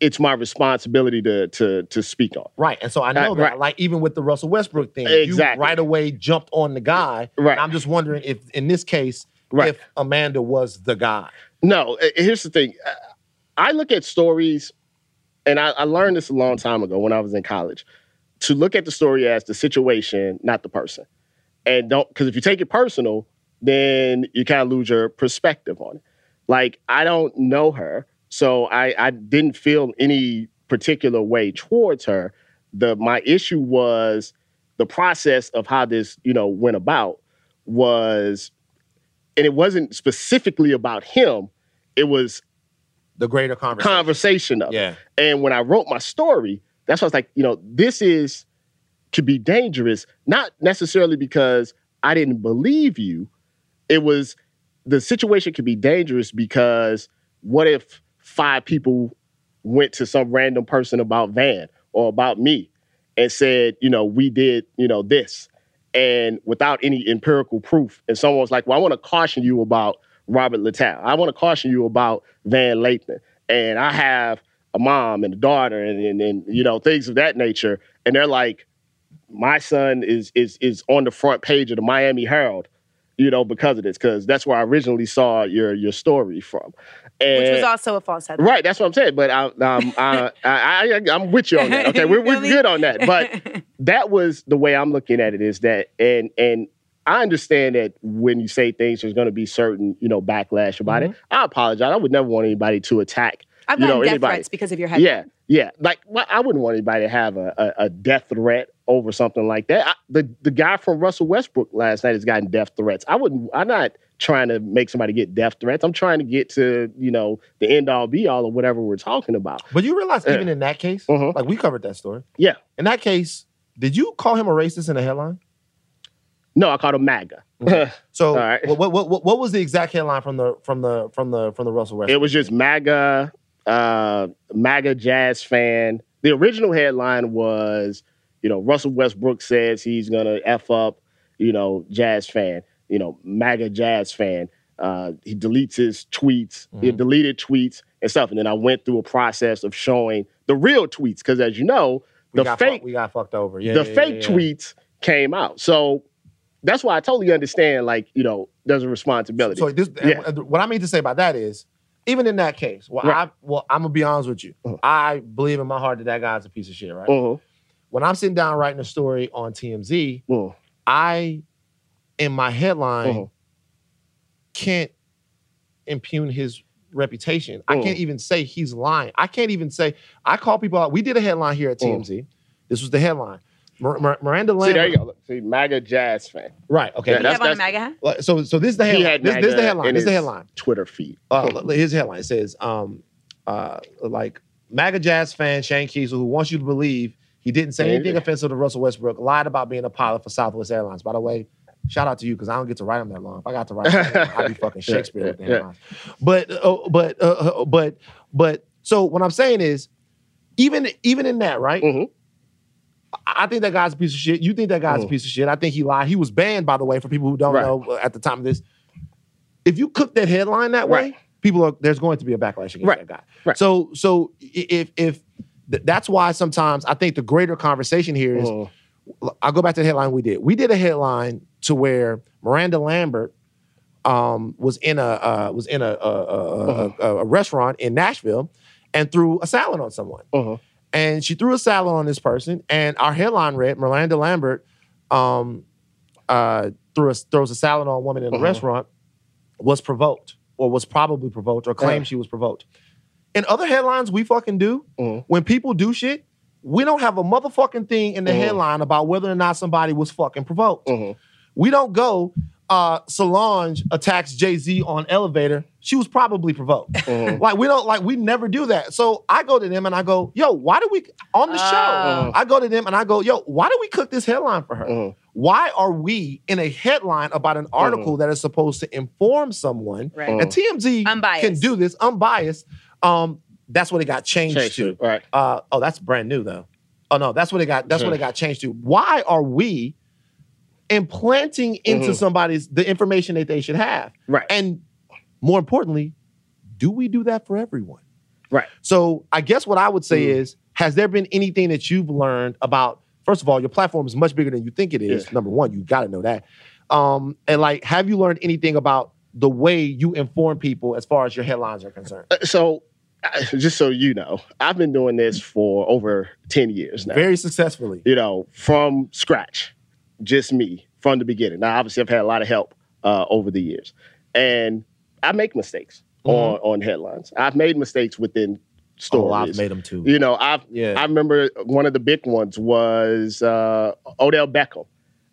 it's my responsibility to to to speak on. Right. And so I know Uh, that, right. like, even with the Russell Westbrook thing, Exactly. you right away jumped on the guy. Right. And I'm just wondering if, in this case, Right. if Amanda was the guy. No, uh, here's the thing. Uh, I look at stories, and I, I learned this a long time ago when I was in college. To look at the story as the situation, not the person, and don't because if you take it personal, then you kind of lose your perspective on it. Like I don't know her, so I I didn't feel any particular way towards her. The my issue was the process of how this you know went about was, and it wasn't specifically about him. It was The greater conversation. conversation of it. Yeah. And when I wrote my story, that's why I was like, you know, this is could be dangerous, not necessarily because I didn't believe you. It was the situation could be dangerous because what if five people went to some random person about Van or about me and said, you know, we did, you know, this and without any empirical proof. And someone's like, well, I want to caution you about Robert Littal. I want to caution you about Van Lathan. And I have a mom and a daughter and, and, and you know, things of that nature. And they're like, my son is is is on the front page of the Miami Herald, you know, because of this, because that's where I originally saw your your story from. And, which was also a false headline. Right, that's what I'm saying. But I, um, I, I, I, I'm with you on that. Okay, we're, we're good on that. But that was the way I'm looking at it. Is that and and I understand that when you say things, there's going to be certain you know backlash about it. I apologize. I would never want anybody to attack. I've you know death anybody. threats because of your headline. Yeah, yeah. Like well, I wouldn't want anybody to have a, a, a death threat over something like that. I, the the guy from Russell Westbrook last night has gotten death threats. I wouldn't. I'm not trying to make somebody get death threats. I'm trying to get to you know the end all be all of whatever we're talking about. But you realize, even in that case, Mhm. like we covered that story. Yeah. In that case, did you call him a racist in the headline? No, I called him MAGA. So, All right. what, what, what, what was the exact headline from the from the from the from the Russell Westbrook? it was just MAGA, uh, MAGA jazz fan. The original headline was, you know, Russell Westbrook says he's gonna f up, you know, jazz fan. You know, MAGA jazz fan. Uh, he deletes his tweets, he Mhm. deleted tweets and stuff. And then I went through a process of showing the real tweets because, as you know, we the fake fuck- we got fucked over. Yeah, the yeah, fake yeah, yeah. tweets came out. So that's why I totally understand. Like, you know, there's a responsibility. So this, what I mean to say by that is, even in that case, well, Right. I well, I'm gonna be honest with you. Uh-huh. I believe in my heart that that guy's a piece of shit, right? Mhm. When I'm sitting down writing a story on TMZ, Mhm. I, in my headline, Mhm. can't impugn his reputation. I Mhm. can't even say he's lying. I can't even say I call people out. We did a headline here at Mhm. TMZ. This was the headline. Mir- Mir- Miranda See, Lambert. there you go. Look, See, MAGA jazz fan. Right. Okay. Yeah, You that's- on that's- MAGA So so this is the He headline. had This, this is the headline. This is the headline. Twitter feed. Uh, l- here's the headline. It says, um, uh, like MAGA jazz fan Shane Keisel, who wants you to believe he didn't say anything offensive to Russell Westbrook, lied about being a pilot for Southwest Airlines. By the way, shout out to you because I don't get to write them that long. If I got to write them, I'd be fucking Shakespeare with the yeah. But uh, but uh, uh, but but so what I'm saying is, even even in that, right? Mhm. I think that guy's a piece of shit. You think that guy's a Mhm. piece of shit. I think he lied. He was banned, by the way, for people who don't Right. know uh, at the time of this. If you cook that headline that way, people are there's going to be a backlash against Right. that guy. Right. So so if if th- that's why sometimes I think the greater conversation here is Mhm. I'll go back to the headline we did. We did a headline to where Miranda Lambert um, was in a uh, was in a a, a, a, a restaurant in Nashville and threw a salad on someone. Mhm. And she threw a salad on this person, and our headline read Miranda Lambert um, uh, threw a, throws a salad on a woman in a Mhm. restaurant, was provoked, or was probably provoked, or claimed Yeah. she was provoked. In other headlines we fucking do, Mhm. when people do shit, we don't have a motherfucking thing in the Mhm. headline about whether or not somebody was fucking provoked. Mhm. We don't go, uh, Solange attacks Jay Z on elevator. She was probably provoked. Mhm. Like we don't like we never do that. So I go to them and I go, yo, why do we on the show? Oh. I go to them and I go, yo, why do we cook this headline for her? Mhm. Why are we in a headline about an article that is supposed to inform someone? Right. And TMZ Unbiased. can do this unbiased. Um, that's what it got changed Change to. Right. Uh, oh, that's brand new though. Oh no, that's what it got. That's what it got changed to. Why are we implanting into Mhm. somebody's the information that they should have? Right. And more importantly, do we do that for everyone? Right. So I guess what I would say Mm. is, has there been anything that you've learned about? First of all, your platform is much bigger than you think it is. Yeah. Number one, you got to know that. Um, and like, have you learned anything about the way you inform people as far as your headlines are concerned? Uh, So, just so you know, I've been doing this for over 10 years now. Very successfully. you know, from scratch, just me from the beginning. Now, obviously, I've had a lot of help uh, over the years, and I make mistakes on on headlines. I've made mistakes within stories. Oh, I've made them too. You know, I've Yeah. I remember one of the big ones was uh, Odell Beckham.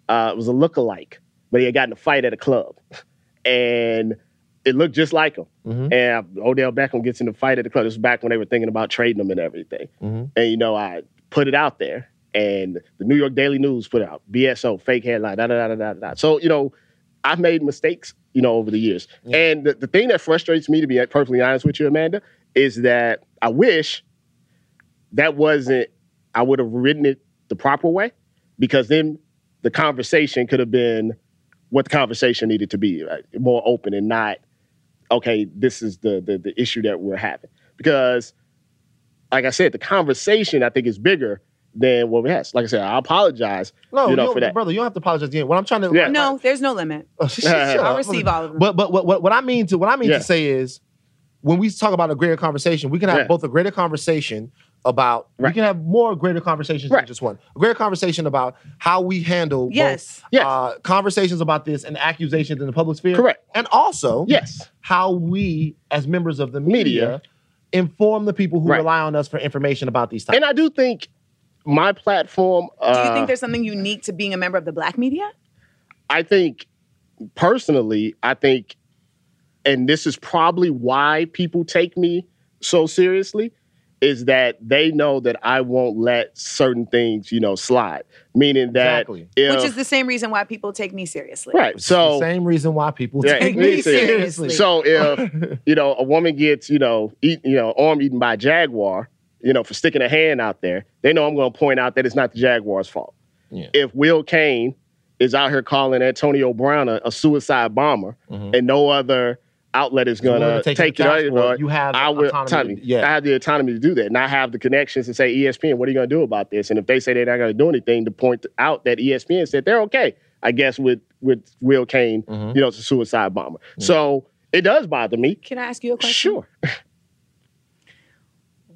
Uh, it was a lookalike, but he had gotten a fight at a club, and it looked just like him. Mhm. And Odell Beckham gets in the fight at the club. This was back when they were thinking about trading him and everything. Mhm. And you know, I put it out there, and the New York Daily News put it out BSO fake headline. Da da da da da da. So you know, I've made mistakes, you know, over the years. And the, the thing that frustrates me, to be perfectly honest with you, Amanda, is that I wish that wasn't. I would have written it the proper way, because then the conversation could have been what the conversation needed to be, right? more open and not okay, this is the, the the issue that we're having. Because, like I said, the conversation I think is bigger than what we have. Like I said, I apologize. No, you know, for that. brother, you don't have to apologize again. What I'm trying to Yeah. No, there's no limit. I'll receive all of them. But but what what, what I mean to what I mean Yeah. to say is when we talk about a greater conversation, we can have Yeah. both a greater conversation about we can have more greater conversations Right. than just one. A greater conversation about how we handle both, Yes. Yes. uh, conversations about this and accusations in the public sphere. Correct. And also Yes. how we as members of the media, Media. inform the people who Right. rely on us for information about these topics. And I do think my platform. Uh, Do you think there's something unique to being a member of the black media? I think personally, I think, and this is probably why people take me so seriously, is that they know that I won't let certain things, you know, slide. Meaning that Exactly. if, Which is the same reason why people take me seriously. right. So the same reason why people Yeah, take me me seriously. seriously. So if you know a woman gets you know eat you know arm eaten by a jaguar, you know for sticking a hand out there, they know I'm going to point out that it's not the jaguar's fault. Yeah. If Will Cain is out here calling Antonio Brown a, a suicide bomber, Mhm. and no other outlet is going willing to to take take it it, to out, you for know, it, you have I will autonomy to- yeah. I have the autonomy to do that, and I have the connections to say ESPN. What are you going to do about this? And if they say they're not going to do anything, to point out that ESPN said they're okay. I guess with with Will Cain, Mhm. you know, it's a suicide bomber. So it does bother me. Can I ask you a question? Sure.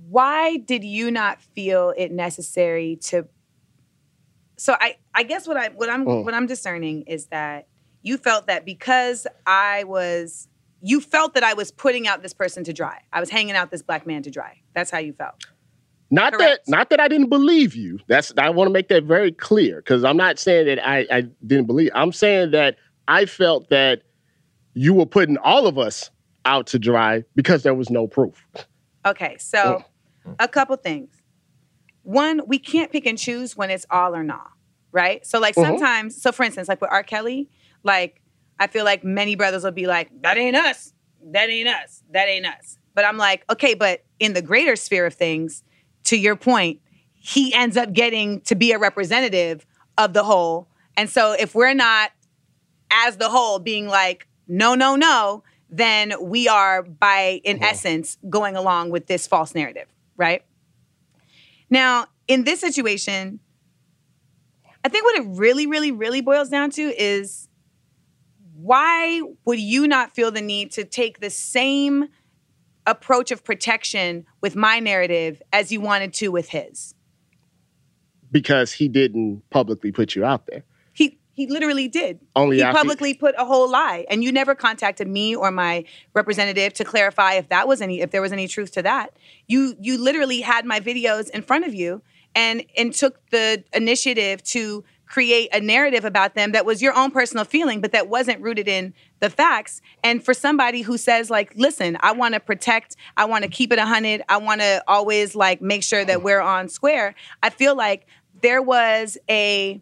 Why did you not feel it necessary to? So I, I guess what I what I'm Mm. what I'm discerning is that you felt that because I was you felt that I was putting out this person to dry. I was hanging out this black man to dry. That's how you felt. Not Correct. that not that I didn't believe you. That's I want to make that very clear because I'm not saying that I, I didn't believe. I'm saying that I felt that you were putting all of us out to dry because there was no proof. Okay, so a couple things. One, we can't pick and choose when it's all or not, right? So, like, Mhm. sometimes, so for instance, like with R. Kelly, like, I feel like many brothers will be like, that ain't us. That ain't us. That ain't us. But I'm like, okay, but in the greater sphere of things, to your point, he ends up getting to be a representative of the whole. And so if we're not as the whole being like, no, no, no, then we are by in uh-huh. essence going along with this false narrative, right? Now, in this situation, I think what it really, really, really boils down to is why would you not feel the need to take the same approach of protection with my narrative as you wanted to with his? because he didn't publicly put you out there. He he literally did. Only he publicly put a whole lie, and you never contacted me or my representative to clarify if that was any if there was any truth to that. You you literally had my videos in front of you and and took the initiative to create a narrative about them that was your own personal feeling, but that wasn't rooted in the facts. And for somebody who says like, listen, I want to protect, I want to keep it a hundred, I want to always like make sure that we're on square. I feel like there was a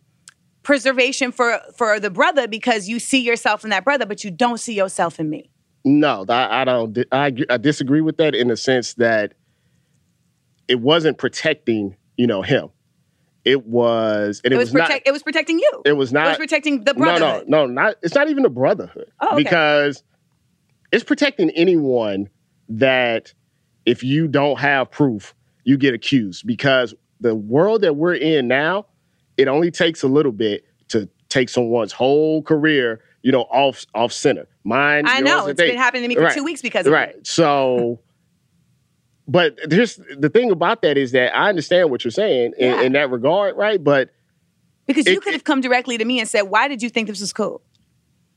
preservation for for the brother because you see yourself in that brother, but you don't see yourself in me. No, I, I don't. I, I disagree with that in the sense that it wasn't protecting, you know, him. It was, and It, it, was, was, protect. it was protecting you. not. It was It not was protecting the brotherhood. no, no, no. not. It's not even the brotherhood Oh, okay. because it's protecting anyone that if you don't have proof, you get accused. Because the world that we're in now, it only takes a little bit to take someone's whole career, you know, off off center. Mine, I know it's been happening to me for Right. two weeks because of right. it. So, but there's the thing about that is that I understand what you're saying in, Yeah. in that regard, right? But Because you could have come directly to me and said, "Why did you think this was cool?"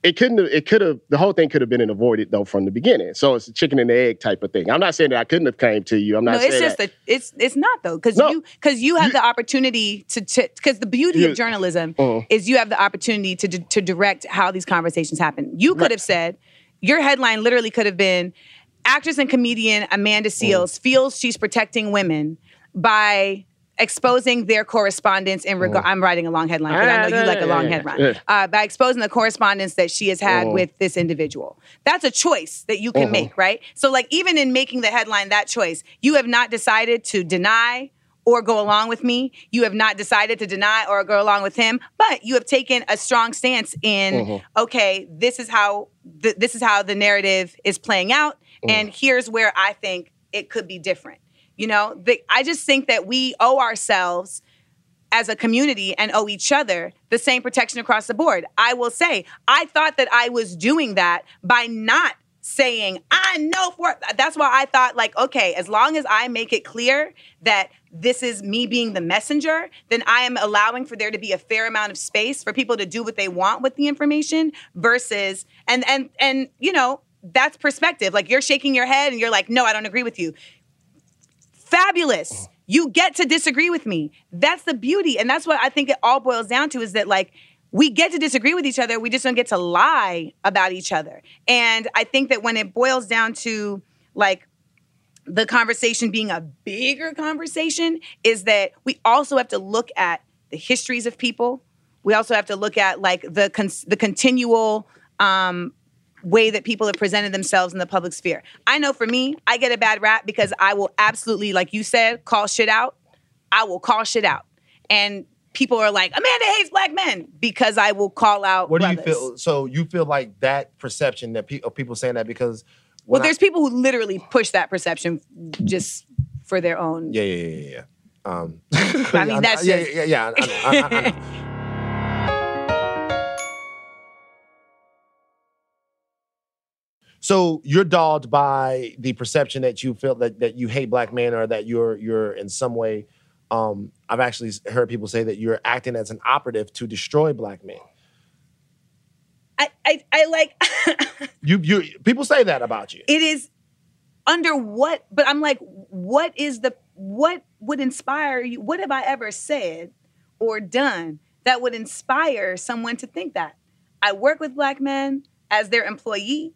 it couldn't have, it could have the whole thing could have been avoided though from the beginning so it's a chicken and egg type of thing i'm not saying that i couldn't have came to you i'm not No, it's just that. that it's it's not though because No. you because you have You- the opportunity to because the beauty You- of journalism Uh-huh. is you have the opportunity to to direct how these conversations happen. You could Right. have said your headline literally could have been actress and comedian Amanda Uh-huh. Seales feels she's protecting women by exposing their correspondence in regard. I'm writing a long headline because I know you like a long headline. Uh, by exposing the correspondence that she has had Uh-huh. with this individual. That's a choice that you can Uh-huh. make, right? So, like, even in making the headline that choice, you have not decided to deny or go along with me. You have not decided to deny or go along with him, but you have taken a strong stance in, Uh-huh. okay, this is how th- this is how the narrative is playing out, and here's where I think it could be different. You know, the, I just think that we owe ourselves as a community and owe each other the same protection across the board. I will say, I thought that I was doing that by not saying, I know for that's why I thought, like, okay, as long as I make it clear that this is me being the messenger, then I am allowing for there to be a fair amount of space for people to do what they want with the information versus and and and you know, that's perspective. Like you're shaking your head and you're like, no, I don't agree with you fabulous. You get to disagree with me. That's the beauty. And that's what I think it all boils down to is that, like, we get to disagree with each other. We just don't get to lie about each other. And I think that when it boils down to, like, the conversation being a bigger conversation, is that we also have to look at the histories of people. We also have to look at, like, the, con- the continual, um, way that people have presented themselves in the public sphere. I know for me, I get a bad rap because I will absolutely, like you said, call shit out. I will call shit out. And people are like, Amanda hates black men because I will call out. What do you feel? So you feel like that perception that pe- of people saying that because Well, when I- there's people who literally push that perception just for their own. yeah yeah yeah yeah. Um, I mean, that's yeah yeah. yeah, I, I, So you're dogged by the perception that you feel that, that you hate black men or that you're you're in some way. Um, I've actually heard people say that you're acting as an operative to destroy black men. I, I, I like. You you people say that about you. it is under what but i'm like what is the what would inspire you? What have I ever said or done that would inspire someone to think that? I work with black men as their employee.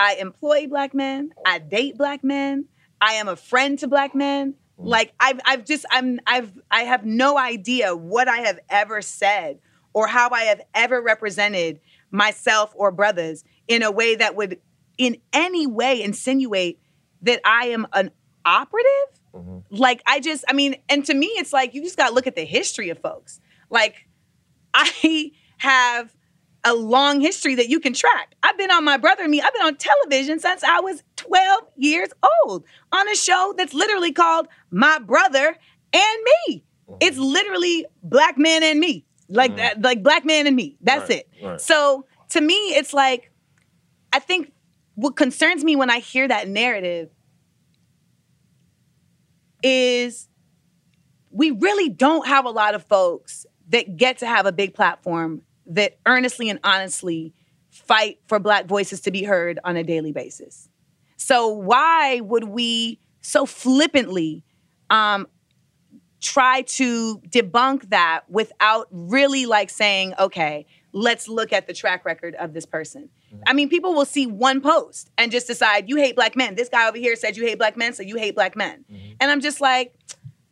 I employ black men. I date black men. I am a friend to black men. Mm. Like I've I've just I'm I've I have no idea what I have ever said or how I have ever represented myself or brothers in a way that would in any way insinuate that I am an operative. Mm-hmm. Like I just I mean and to me it's like you just got to look at the history of folks. Like I have a long history that you can track. I've been on my brother and me. I've been on television since I was 12 years old on a show that's literally called My Brother and Me. Uh-huh. It's literally black man and me. Like that, like black man and me. That's Right, it. right. So to me, it's like I think what concerns me when I hear that narrative is we really don't have a lot of folks that get to have a big platform that earnestly and honestly fight for black voices to be heard on a daily basis. So why would we so flippantly um, try to debunk that without really like saying, okay, let's look at the track record of this person. I mean, people will see one post and just decide you hate black men. This guy over here said you hate black men, so you hate black men. And I'm just like,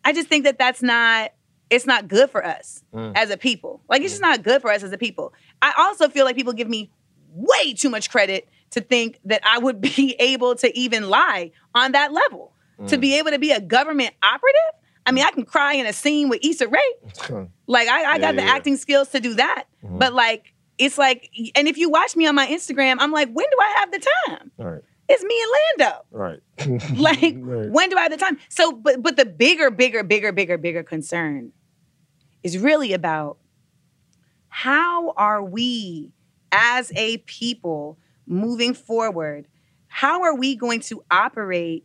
I just think that that's not it's not good for us mm. as a people. Like it's just not good for us as a people. I also feel like people give me way too much credit to think that I would be able to even lie on that level. To mm. be able to be a government operative, I mean, I can cry in a scene with Issa Rae. Like I, I got the yeah. acting skills to do that. Mm-hmm. But like it's like, and if you watch me on my Instagram, I'm like, when do I have the time? All right. It's me and Lando. Right. Like, Right. when do I have the time? So, but but the bigger, bigger, bigger, bigger, bigger concern is really about how are we as a people moving forward? How are we going to operate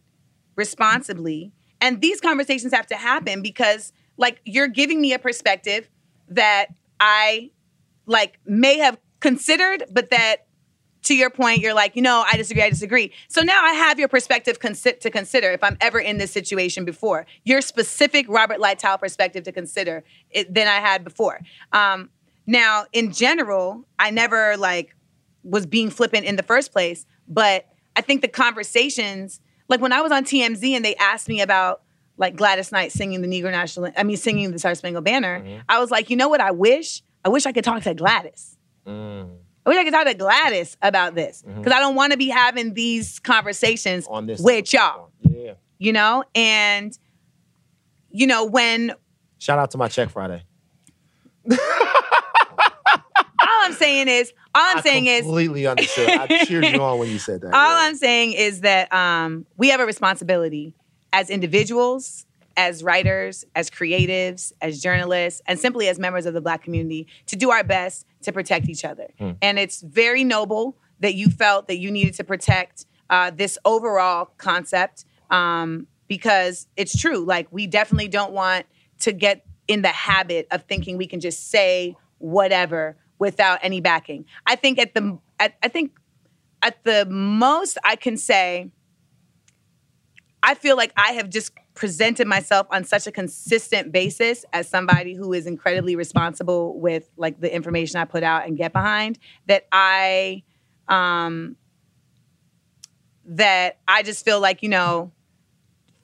responsibly? And these conversations have to happen because, like, you're giving me a perspective that I like may have considered, but that to your point, you're like, you know, I disagree, I disagree. So now I have your perspective consi- to consider if I'm ever in this situation before. Your specific Robert Littal perspective to consider it, than I had before. Um, now, in general, I never like was being flippant in the first place, but I think the conversations, like when I was on TMZ and they asked me about like Gladys Knight singing the Negro National, I mean, singing the Star Spangled Banner, I was like, you know what? I wish, I wish I could talk to Gladys. I wish I could talk to Gladys about this because I don't want to be having these conversations On this with y'all, Yeah. you know? And, you know, when Shout out to my check Friday. all I'm saying is, all I'm I saying is, completely understood. I cheered you on when you said that. all yeah. I'm saying is that um, we have a responsibility as individuals, as writers, as creatives, as journalists, and simply as members of the Black community to do our best to protect each other. And it's very noble that you felt that you needed to protect uh, this overall concept um, because it's true. Like, we definitely don't want to get in the habit of thinking we can just say whatever without any backing. I think at the, at, I think at the most I can say, I feel like I have just presented myself on such a consistent basis as somebody who is incredibly responsible with like the information I put out and get behind that I um that I just feel like, you know,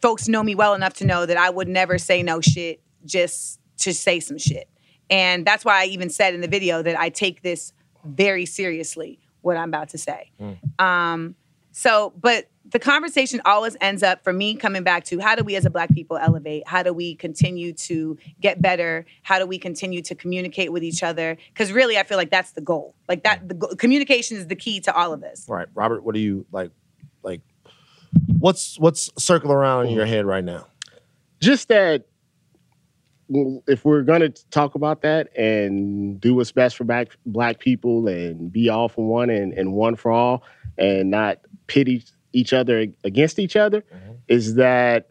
folks know me well enough to know that I would never say no shit just to say some shit. And that's why I even said in the video that I take this very seriously, what I'm about to say. Um, so, but the conversation always ends up for me coming back to how do we as a black people elevate? How do we continue to get better? How do we continue to communicate with each other? Because really, I feel like that's the goal. Like that, the go- communication is the key to all of this. Right, Robert. What do you like? Like, what's what's circling around in your head right now? just that if we're going to talk about that and do what's best for black, black people and be all for one and, and one for all and not pit each, other against each other is that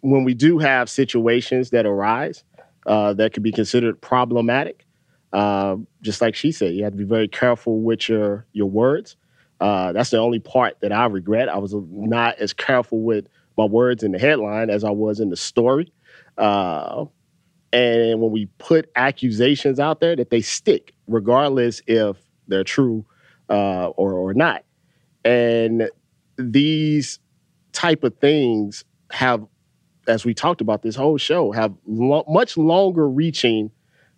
when we do have situations that arise uh, that could be considered problematic, uh, just like she said, you have to be very careful with your your words. Uh, that's the only part that I regret. I was not as careful with my words in the headline as I was in the story. Uh, and when we put accusations out there, that they stick, regardless if they're true uh, or or not. And these type of things have, as we talked about this whole show, have lo- much longer reaching.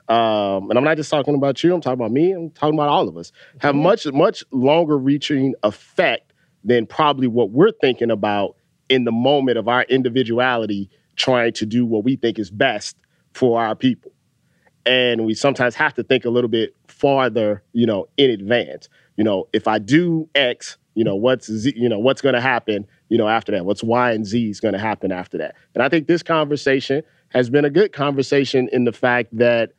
Um, and I'm not just talking about you. I'm talking about me. I'm talking about all of us. Have much much longer reaching effect than probably what we're thinking about in the moment of our individuality, trying to do what we think is best for our people. And we sometimes have to think a little bit farther, you know, in advance. You know, if I do X, you know, what's Z, you know, what's going to happen, you know, after that? What's Y and Z is going to happen after that? And I think this conversation has been a good conversation in the fact that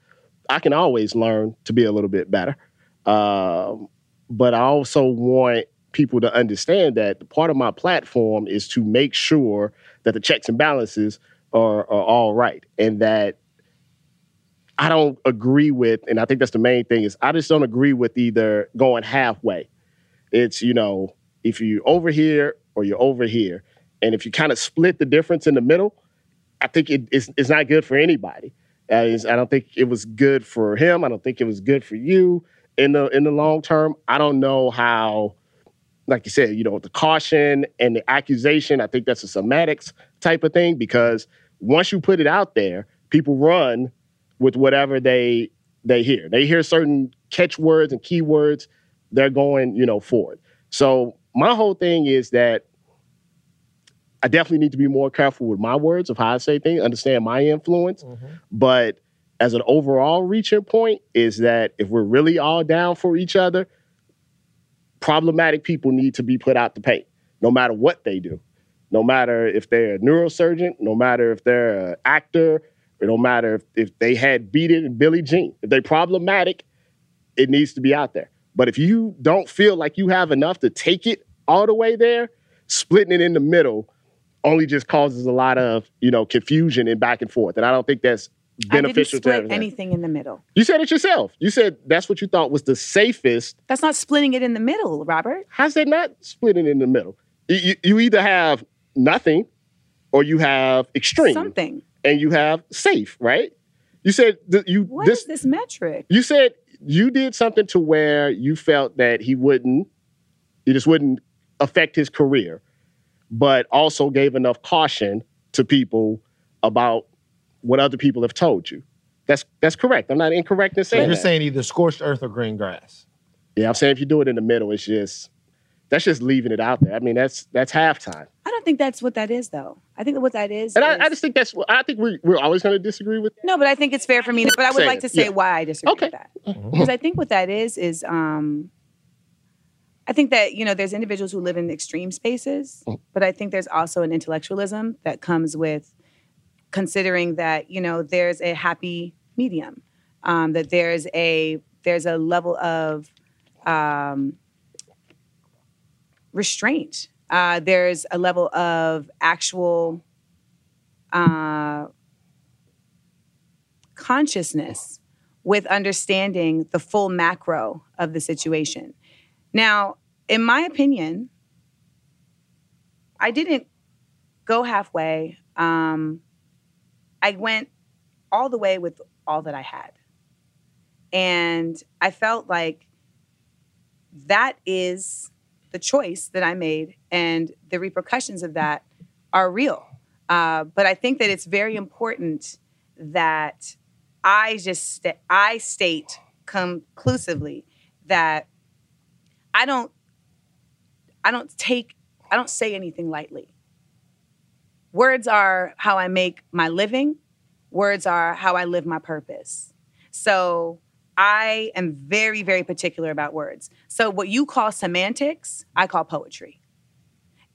I can always learn to be a little bit better. Um, but I also want people to understand that part of my platform is to make sure that the checks and balances are, are all right and that I don't agree with, and I think that's the main thing, is I just don't agree with either going halfway. It's, you know, if you're over here or you're over here. And if you kind of split the difference in the middle, I think it, it's, it's not good for anybody. I don't think it was good for him. I don't think it was good for you in the in the long term. I don't know how, like you said, you know, the caution and the accusation. I think that's a semantics type of thing because once you put it out there, people run with whatever they they hear. They hear certain catchwords and keywords, they're going, you know, forward. So my whole thing is that I definitely need to be more careful with my words of how I say things, understand my influence. Mm-hmm. But as an overall reaching point, is that if we're really all down for each other, problematic people need to be put out the paint, no matter what they do. No matter if they're a neurosurgeon, no matter if they're an actor, it don't matter if, if they had Beat It and Billie Jean. If they're problematic, it needs to be out there. But if you don't feel like you have enough to take it all the way there, splitting it in the middle only just causes a lot of you know confusion and back and forth. And I don't think that's beneficial I didn't split anything in the middle. You said it yourself. You said that's what you thought was the safest. That's not splitting it in the middle, Robert. How's that not splitting in the middle? You, you, either have nothing or you have extreme Something. and you have safe, right? You said you What is this this metric? you said you did something to where you felt that he wouldn't, he just wouldn't affect his career, but also gave enough caution to people about what other people have told you. That's that's correct. I'm not incorrect in So saying you're that. saying either scorched earth or green grass. yeah, I'm saying if you do it in the middle, it's just that's just leaving it out there. I mean, that's that's halftime. I don't think that's what that is, though. I think what that is. And I, is- I just think that's I think we we're always going to disagree with. no, but I think it's fair for me. To, but I would like to say yeah. why I disagree Okay. with that. Because I think what that is is, um, I think that you know there's individuals who live in extreme spaces, but I think there's also an intellectualism that comes with considering that you know there's a happy medium, um, that there's a there's a level of um, restraint. Uh, there's a level of actual uh, consciousness with understanding the full macro of the situation. Now, in my opinion, I didn't go halfway. Um, I went all the way with all that I had. And I felt like that is the choice that I made, and the repercussions of that are real. Uh, but I think that it's very important that I just sta- I state conclusively that I don't I don't take I don't say anything lightly. Words are how I make my living. Words are how I live my purpose. So I am very, very particular about words. So what you call semantics, I call poetry.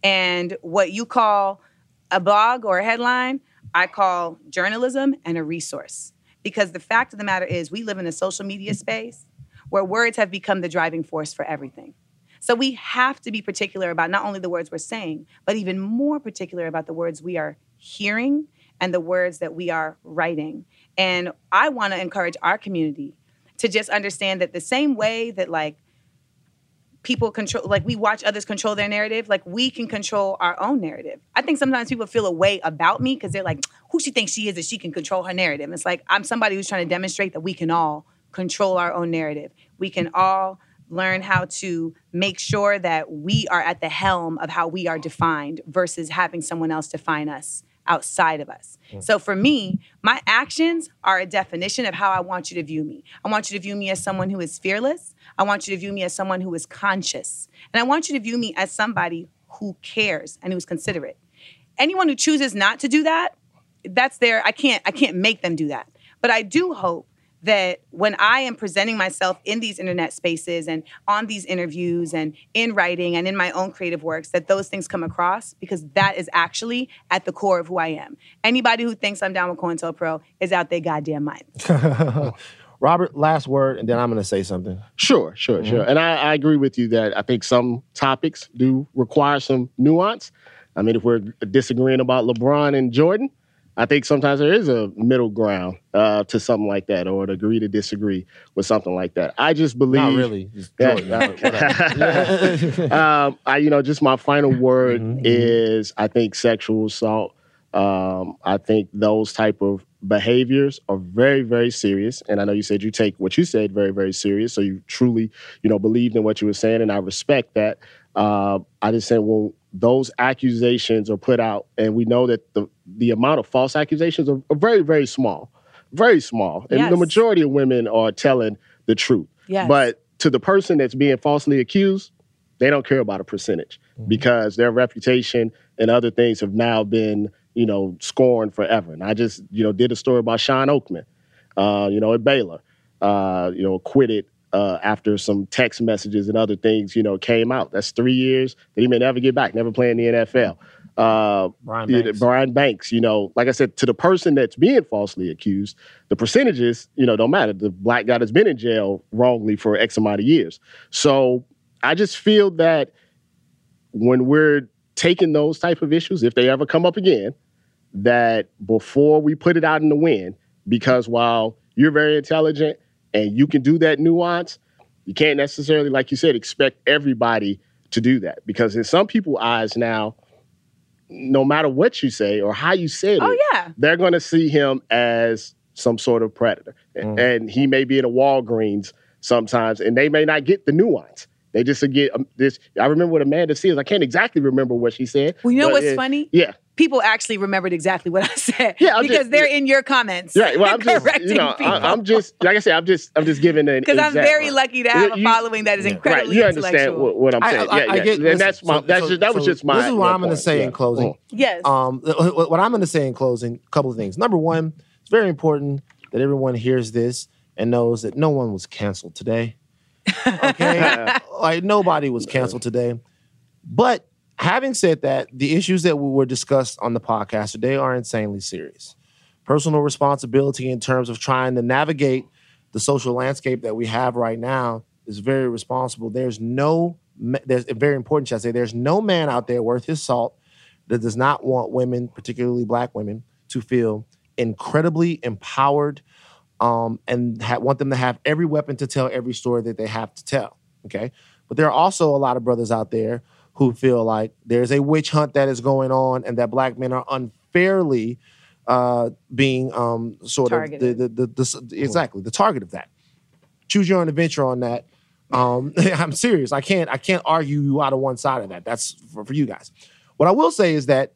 And what you call a blog or a headline, I call journalism and a resource. Because the fact of the matter is, we live in a social media space where words have become the driving force for everything. So we have to be particular about not only the words we're saying, but even more particular about the words we are hearing and the words that we are writing. And I want to encourage our community to just understand that the same way that like people control like we watch others control their narrative like we can control our own narrative. I think sometimes people feel a way about me because they're like who she thinks she is that she can control her narrative? It's like i'm somebody who's trying to demonstrate that we can all control our own narrative. We can all learn how to make sure that we are at the helm of how we are defined versus having someone else define us outside of us. Mm. So for me, my actions are a definition of how I want you to view me. I want you to view me as someone who is fearless. I want you to view me as someone who is conscious. And I want you to view me as somebody who cares and who's considerate. Anyone who chooses not to do that, that's their I can't I can't make them do that. But I do hope that when I am presenting myself in these internet spaces and on these interviews and in writing and in my own creative works, that those things come across because that is actually at the core of who I am. Anybody who thinks I'm down with COINTELPRO is out their goddamn mind. Robert, last word, and then I'm going to say something. Sure, sure, sure. Mm-hmm. And I, I agree with you that I think some topics do require some nuance. I mean, if we're disagreeing about LeBron and Jordan, I think sometimes there is a middle ground uh, to something like that, or to agree to disagree with something like that. I just believe. Not really. Just Yeah. Jordan, uh, um, I, you know, just my final word Mhm, mhm. is I think sexual assault. Um, I think those type of behaviors are very, very serious. And I know you said you take what you said very, very serious. So you truly, you know, believed in what you were saying, and I respect that. Uh, I just said, well, those accusations are put out, and we know that the the amount of false accusations are, are very, very small, very small, and the majority of women are telling the truth. Yes. But to the person that's being falsely accused, they don't care about a percentage because their reputation and other things have now been, you know, scorned forever. And I just, you know, did a story about Shawn Oakman, uh, you know, at Baylor, uh, you know, acquitted uh, after some text messages and other things, you know, came out. That's three years that he may never get back, never play in the NFL. Uh, Brian Banks. Brian Banks, you know, like I said, to the person that's being falsely accused, the percentages, you know, don't matter. The black guy that's been in jail wrongly for X amount of years. So I just feel that when we're taking those type of issues, if they ever come up again, that before we put it out in the wind, because while you're very intelligent and you can do that nuance, you can't necessarily, like you said, expect everybody to do that. Because in some people's eyes now, no matter what you say or how you said oh it, yeah. they're going to see him as some sort of predator. Mm. And he may be in a Walgreens sometimes, and they may not get the nuance. They just get um, this. I remember what Amanda says. I can't exactly remember what she said. Well, you know what's it- funny? Yeah, People actually remembered exactly what I said. Yeah, I'm because just- they're in your comments. right. Well, I'm just, you know, people. I, am just, like I said, I'm just, I'm just giving an. because I'm very lucky to have a following that is Yeah. Right, incredibly you understand intellectual. what, what I'm I- saying? I- yeah, I yeah. get- and listen, that's my. so- that's so- just, that was so just my. This is what I'm going to say Yeah. in closing. Mm. yes. Um, what what I'm going to say in closing, a couple of things. Number one, it's very important that everyone hears this and knows that no one was canceled today. Okay, like nobody was canceled today. But having said that, the issues that we were discussed on the podcast today are insanely serious. Personal responsibility in terms of trying to navigate the social landscape that we have right now is very responsible. There's no, there's very important. Should I say? There's no man out there worth his salt that does not want women, particularly black women, to feel incredibly empowered um, and ha- want them to have every weapon to tell every story that they have to tell. Okay. But there are also a lot of brothers out there who feel like there's a witch hunt that is going on and that black men are unfairly uh, being um, sort Targeted. of the, the, the, the, exactly the target of that. Choose your own adventure on that. Um, I'm serious. I can't I can't argue you out of one side of that. That's for, for you guys. What I will say is that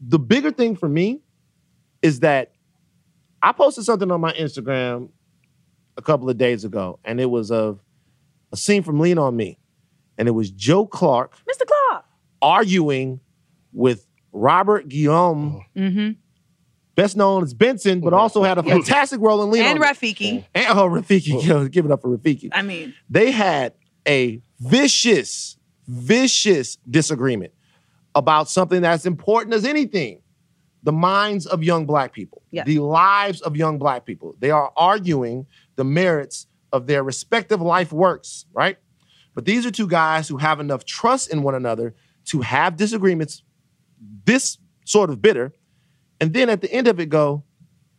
the bigger thing for me is that I posted something on my Instagram a couple of days ago, and it was of a scene from Lean on Me, and it was Joe Clark Mr. Clark, arguing with Robert Guillaume, Mm-hmm. best known as Benson, but also had a fantastic role in Lean And. Rafiki. And oh, Rafiki, yo, give it up for Rafiki. I mean, They had a vicious, vicious disagreement about something that's important as anything the minds of young black people, Yeah. the lives of young black people. They are arguing the merits of their respective life works, right? But these are two guys who have enough trust in one another to have disagreements this sort of bitter. And then at the end of it, go,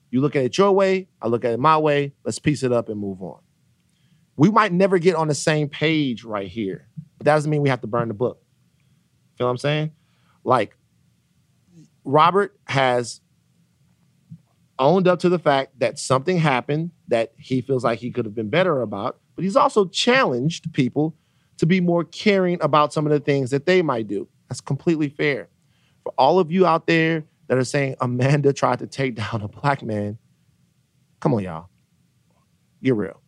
you look at it your way, I look at it my way, let's piece it up and move on. we might never get on the same page right here, but that doesn't mean we have to burn the book. Feel what I'm saying? Like, Robert has owned up to the fact that something happened that he feels like he could have been better about, but he's also challenged people to be more caring about some of the things that they might do. That's completely fair. For all of you out there that are saying Amanda tried to take down a black man, come on, y'all. Get real.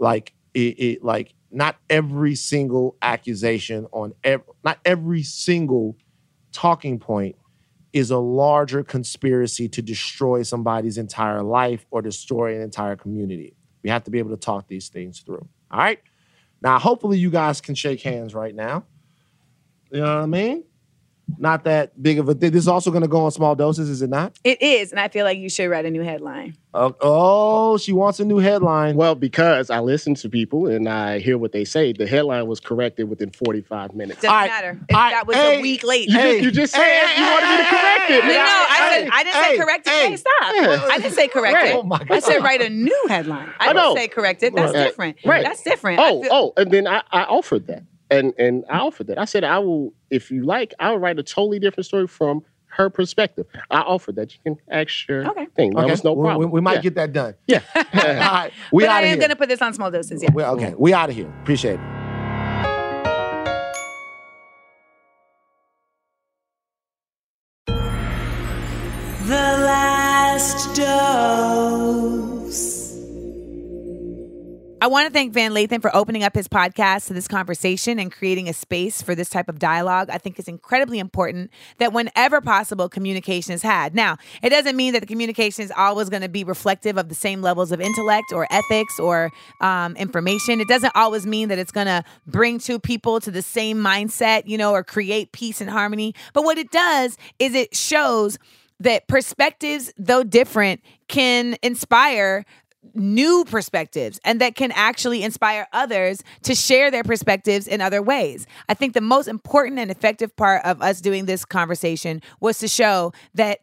Like it, it like not every single accusation on not every single talking point is a larger conspiracy to destroy somebody's entire life or destroy an entire community. We have to be able to talk these things through. All right. Now, hopefully, you guys can shake hands right now. You know what I mean? Not that big of a thing. This is also going to go on small doses, is it not? It is, and I feel like you should write a new headline. Oh, oh, she wants a new headline. Well, because I listen to people and I hear what they say, the headline was corrected within 45 minutes. Doesn't All right, matter. If all right, that was hey, a week late. You Hey, just, you just said hey, you wanted me to correct it. No, no, I Hey, said I didn't hey, say correct it. hey. Hey, stop. Yeah. I didn't say correct Right. it. Oh my I said write a new headline. I, I didn't know. say correct it. That's Right. different. Right. That's different. Oh, feel- oh, and then I, I offered that. And and I offered that. I said I will, if you like, I'll write a totally different story from her perspective. I offered that. You can ask your Okay. thing. That was no we- problem. We, we might Yeah. get that done. Yeah. All right, we but out I am here. going to put this on small doses. Yeah. We- okay, we out of here. Appreciate it. The last dose. I want to thank Van Lathan for opening up his podcast to this conversation and creating a space for this type of dialogue. I think it's incredibly important that whenever possible, communication is had. Now, it doesn't mean that the communication is always going to be reflective of the same levels of intellect or ethics or um, information. It doesn't always mean that it's going to bring two people to the same mindset, you know, or create peace and harmony. But what it does is it shows that perspectives, though different, can inspire new perspectives and that can actually inspire others to share their perspectives in other ways. I think the most important and effective part of us doing this conversation was to show that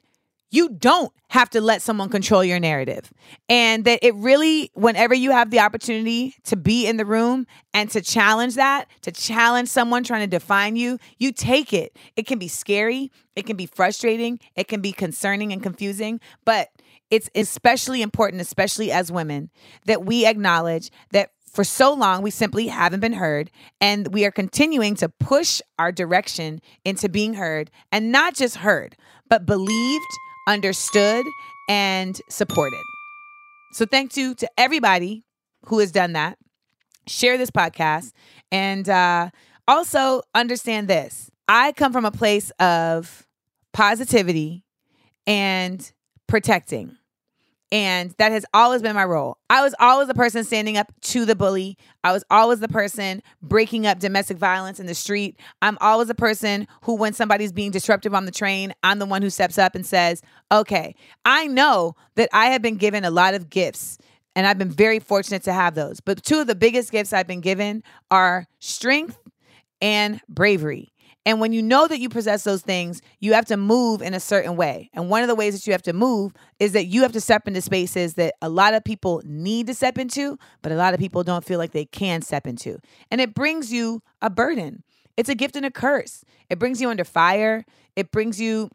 you don't have to let someone control your narrative. And that it really, whenever you have the opportunity to be in the room and to challenge that, to challenge someone trying to define you, you take it. It can be scary, it can be frustrating, it can be concerning and confusing, but it's especially important, especially as women, that we acknowledge that for so long we simply haven't been heard and we are continuing to push our direction into being heard and not just heard but believed understood and supported. So thank you to everybody who has done that. Share this podcast and uh, also understand this. I come from a place of positivity and protecting and that has always been my role. I was always the person standing up to the bully. I was always the person breaking up domestic violence in the street. I'm always the person who, when somebody's being disruptive on the train, I'm the one who steps up and says, okay, I know that I have been given a lot of gifts and I've been very fortunate to have those. But two of the biggest gifts I've been given are strength and bravery. And when you know that you possess those things, you have to move in a certain way. And one of the ways that you have to move is that you have to step into spaces that a lot of people need to step into, but a lot of people don't feel like they can step into. And it brings you a burden. It's a gift and a curse. It brings you under fire. It brings you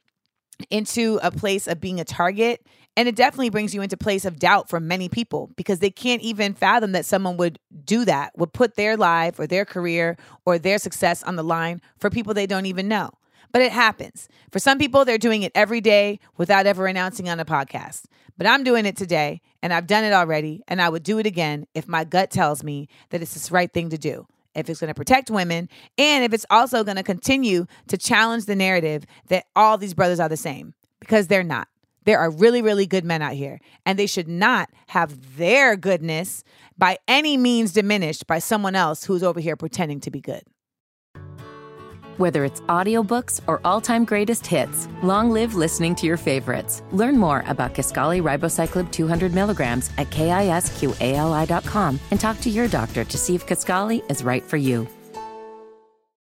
into a place of being a target and it definitely brings you into place of doubt for many people because they can't even fathom that someone would do that would put their life or their career or their success on the line for people they don't even know. But it happens. For some people they're doing it every day without ever announcing on a podcast. But i'm doing it today and i've done it already and i would do it again if my gut tells me that it's the right thing to do if it's going to protect women, and if it's also going to continue to challenge the narrative that all these brothers are the same, because they're not. There are really, really good men out here, and they should not have their goodness by any means diminished by someone else who's over here pretending to be good. Whether it's audiobooks or all-time greatest hits, long live listening to your favorites. Learn more about Kisqali Ribociclib 200 milligrams at kisqali.com and talk to your doctor to see if Kisqali is right for you.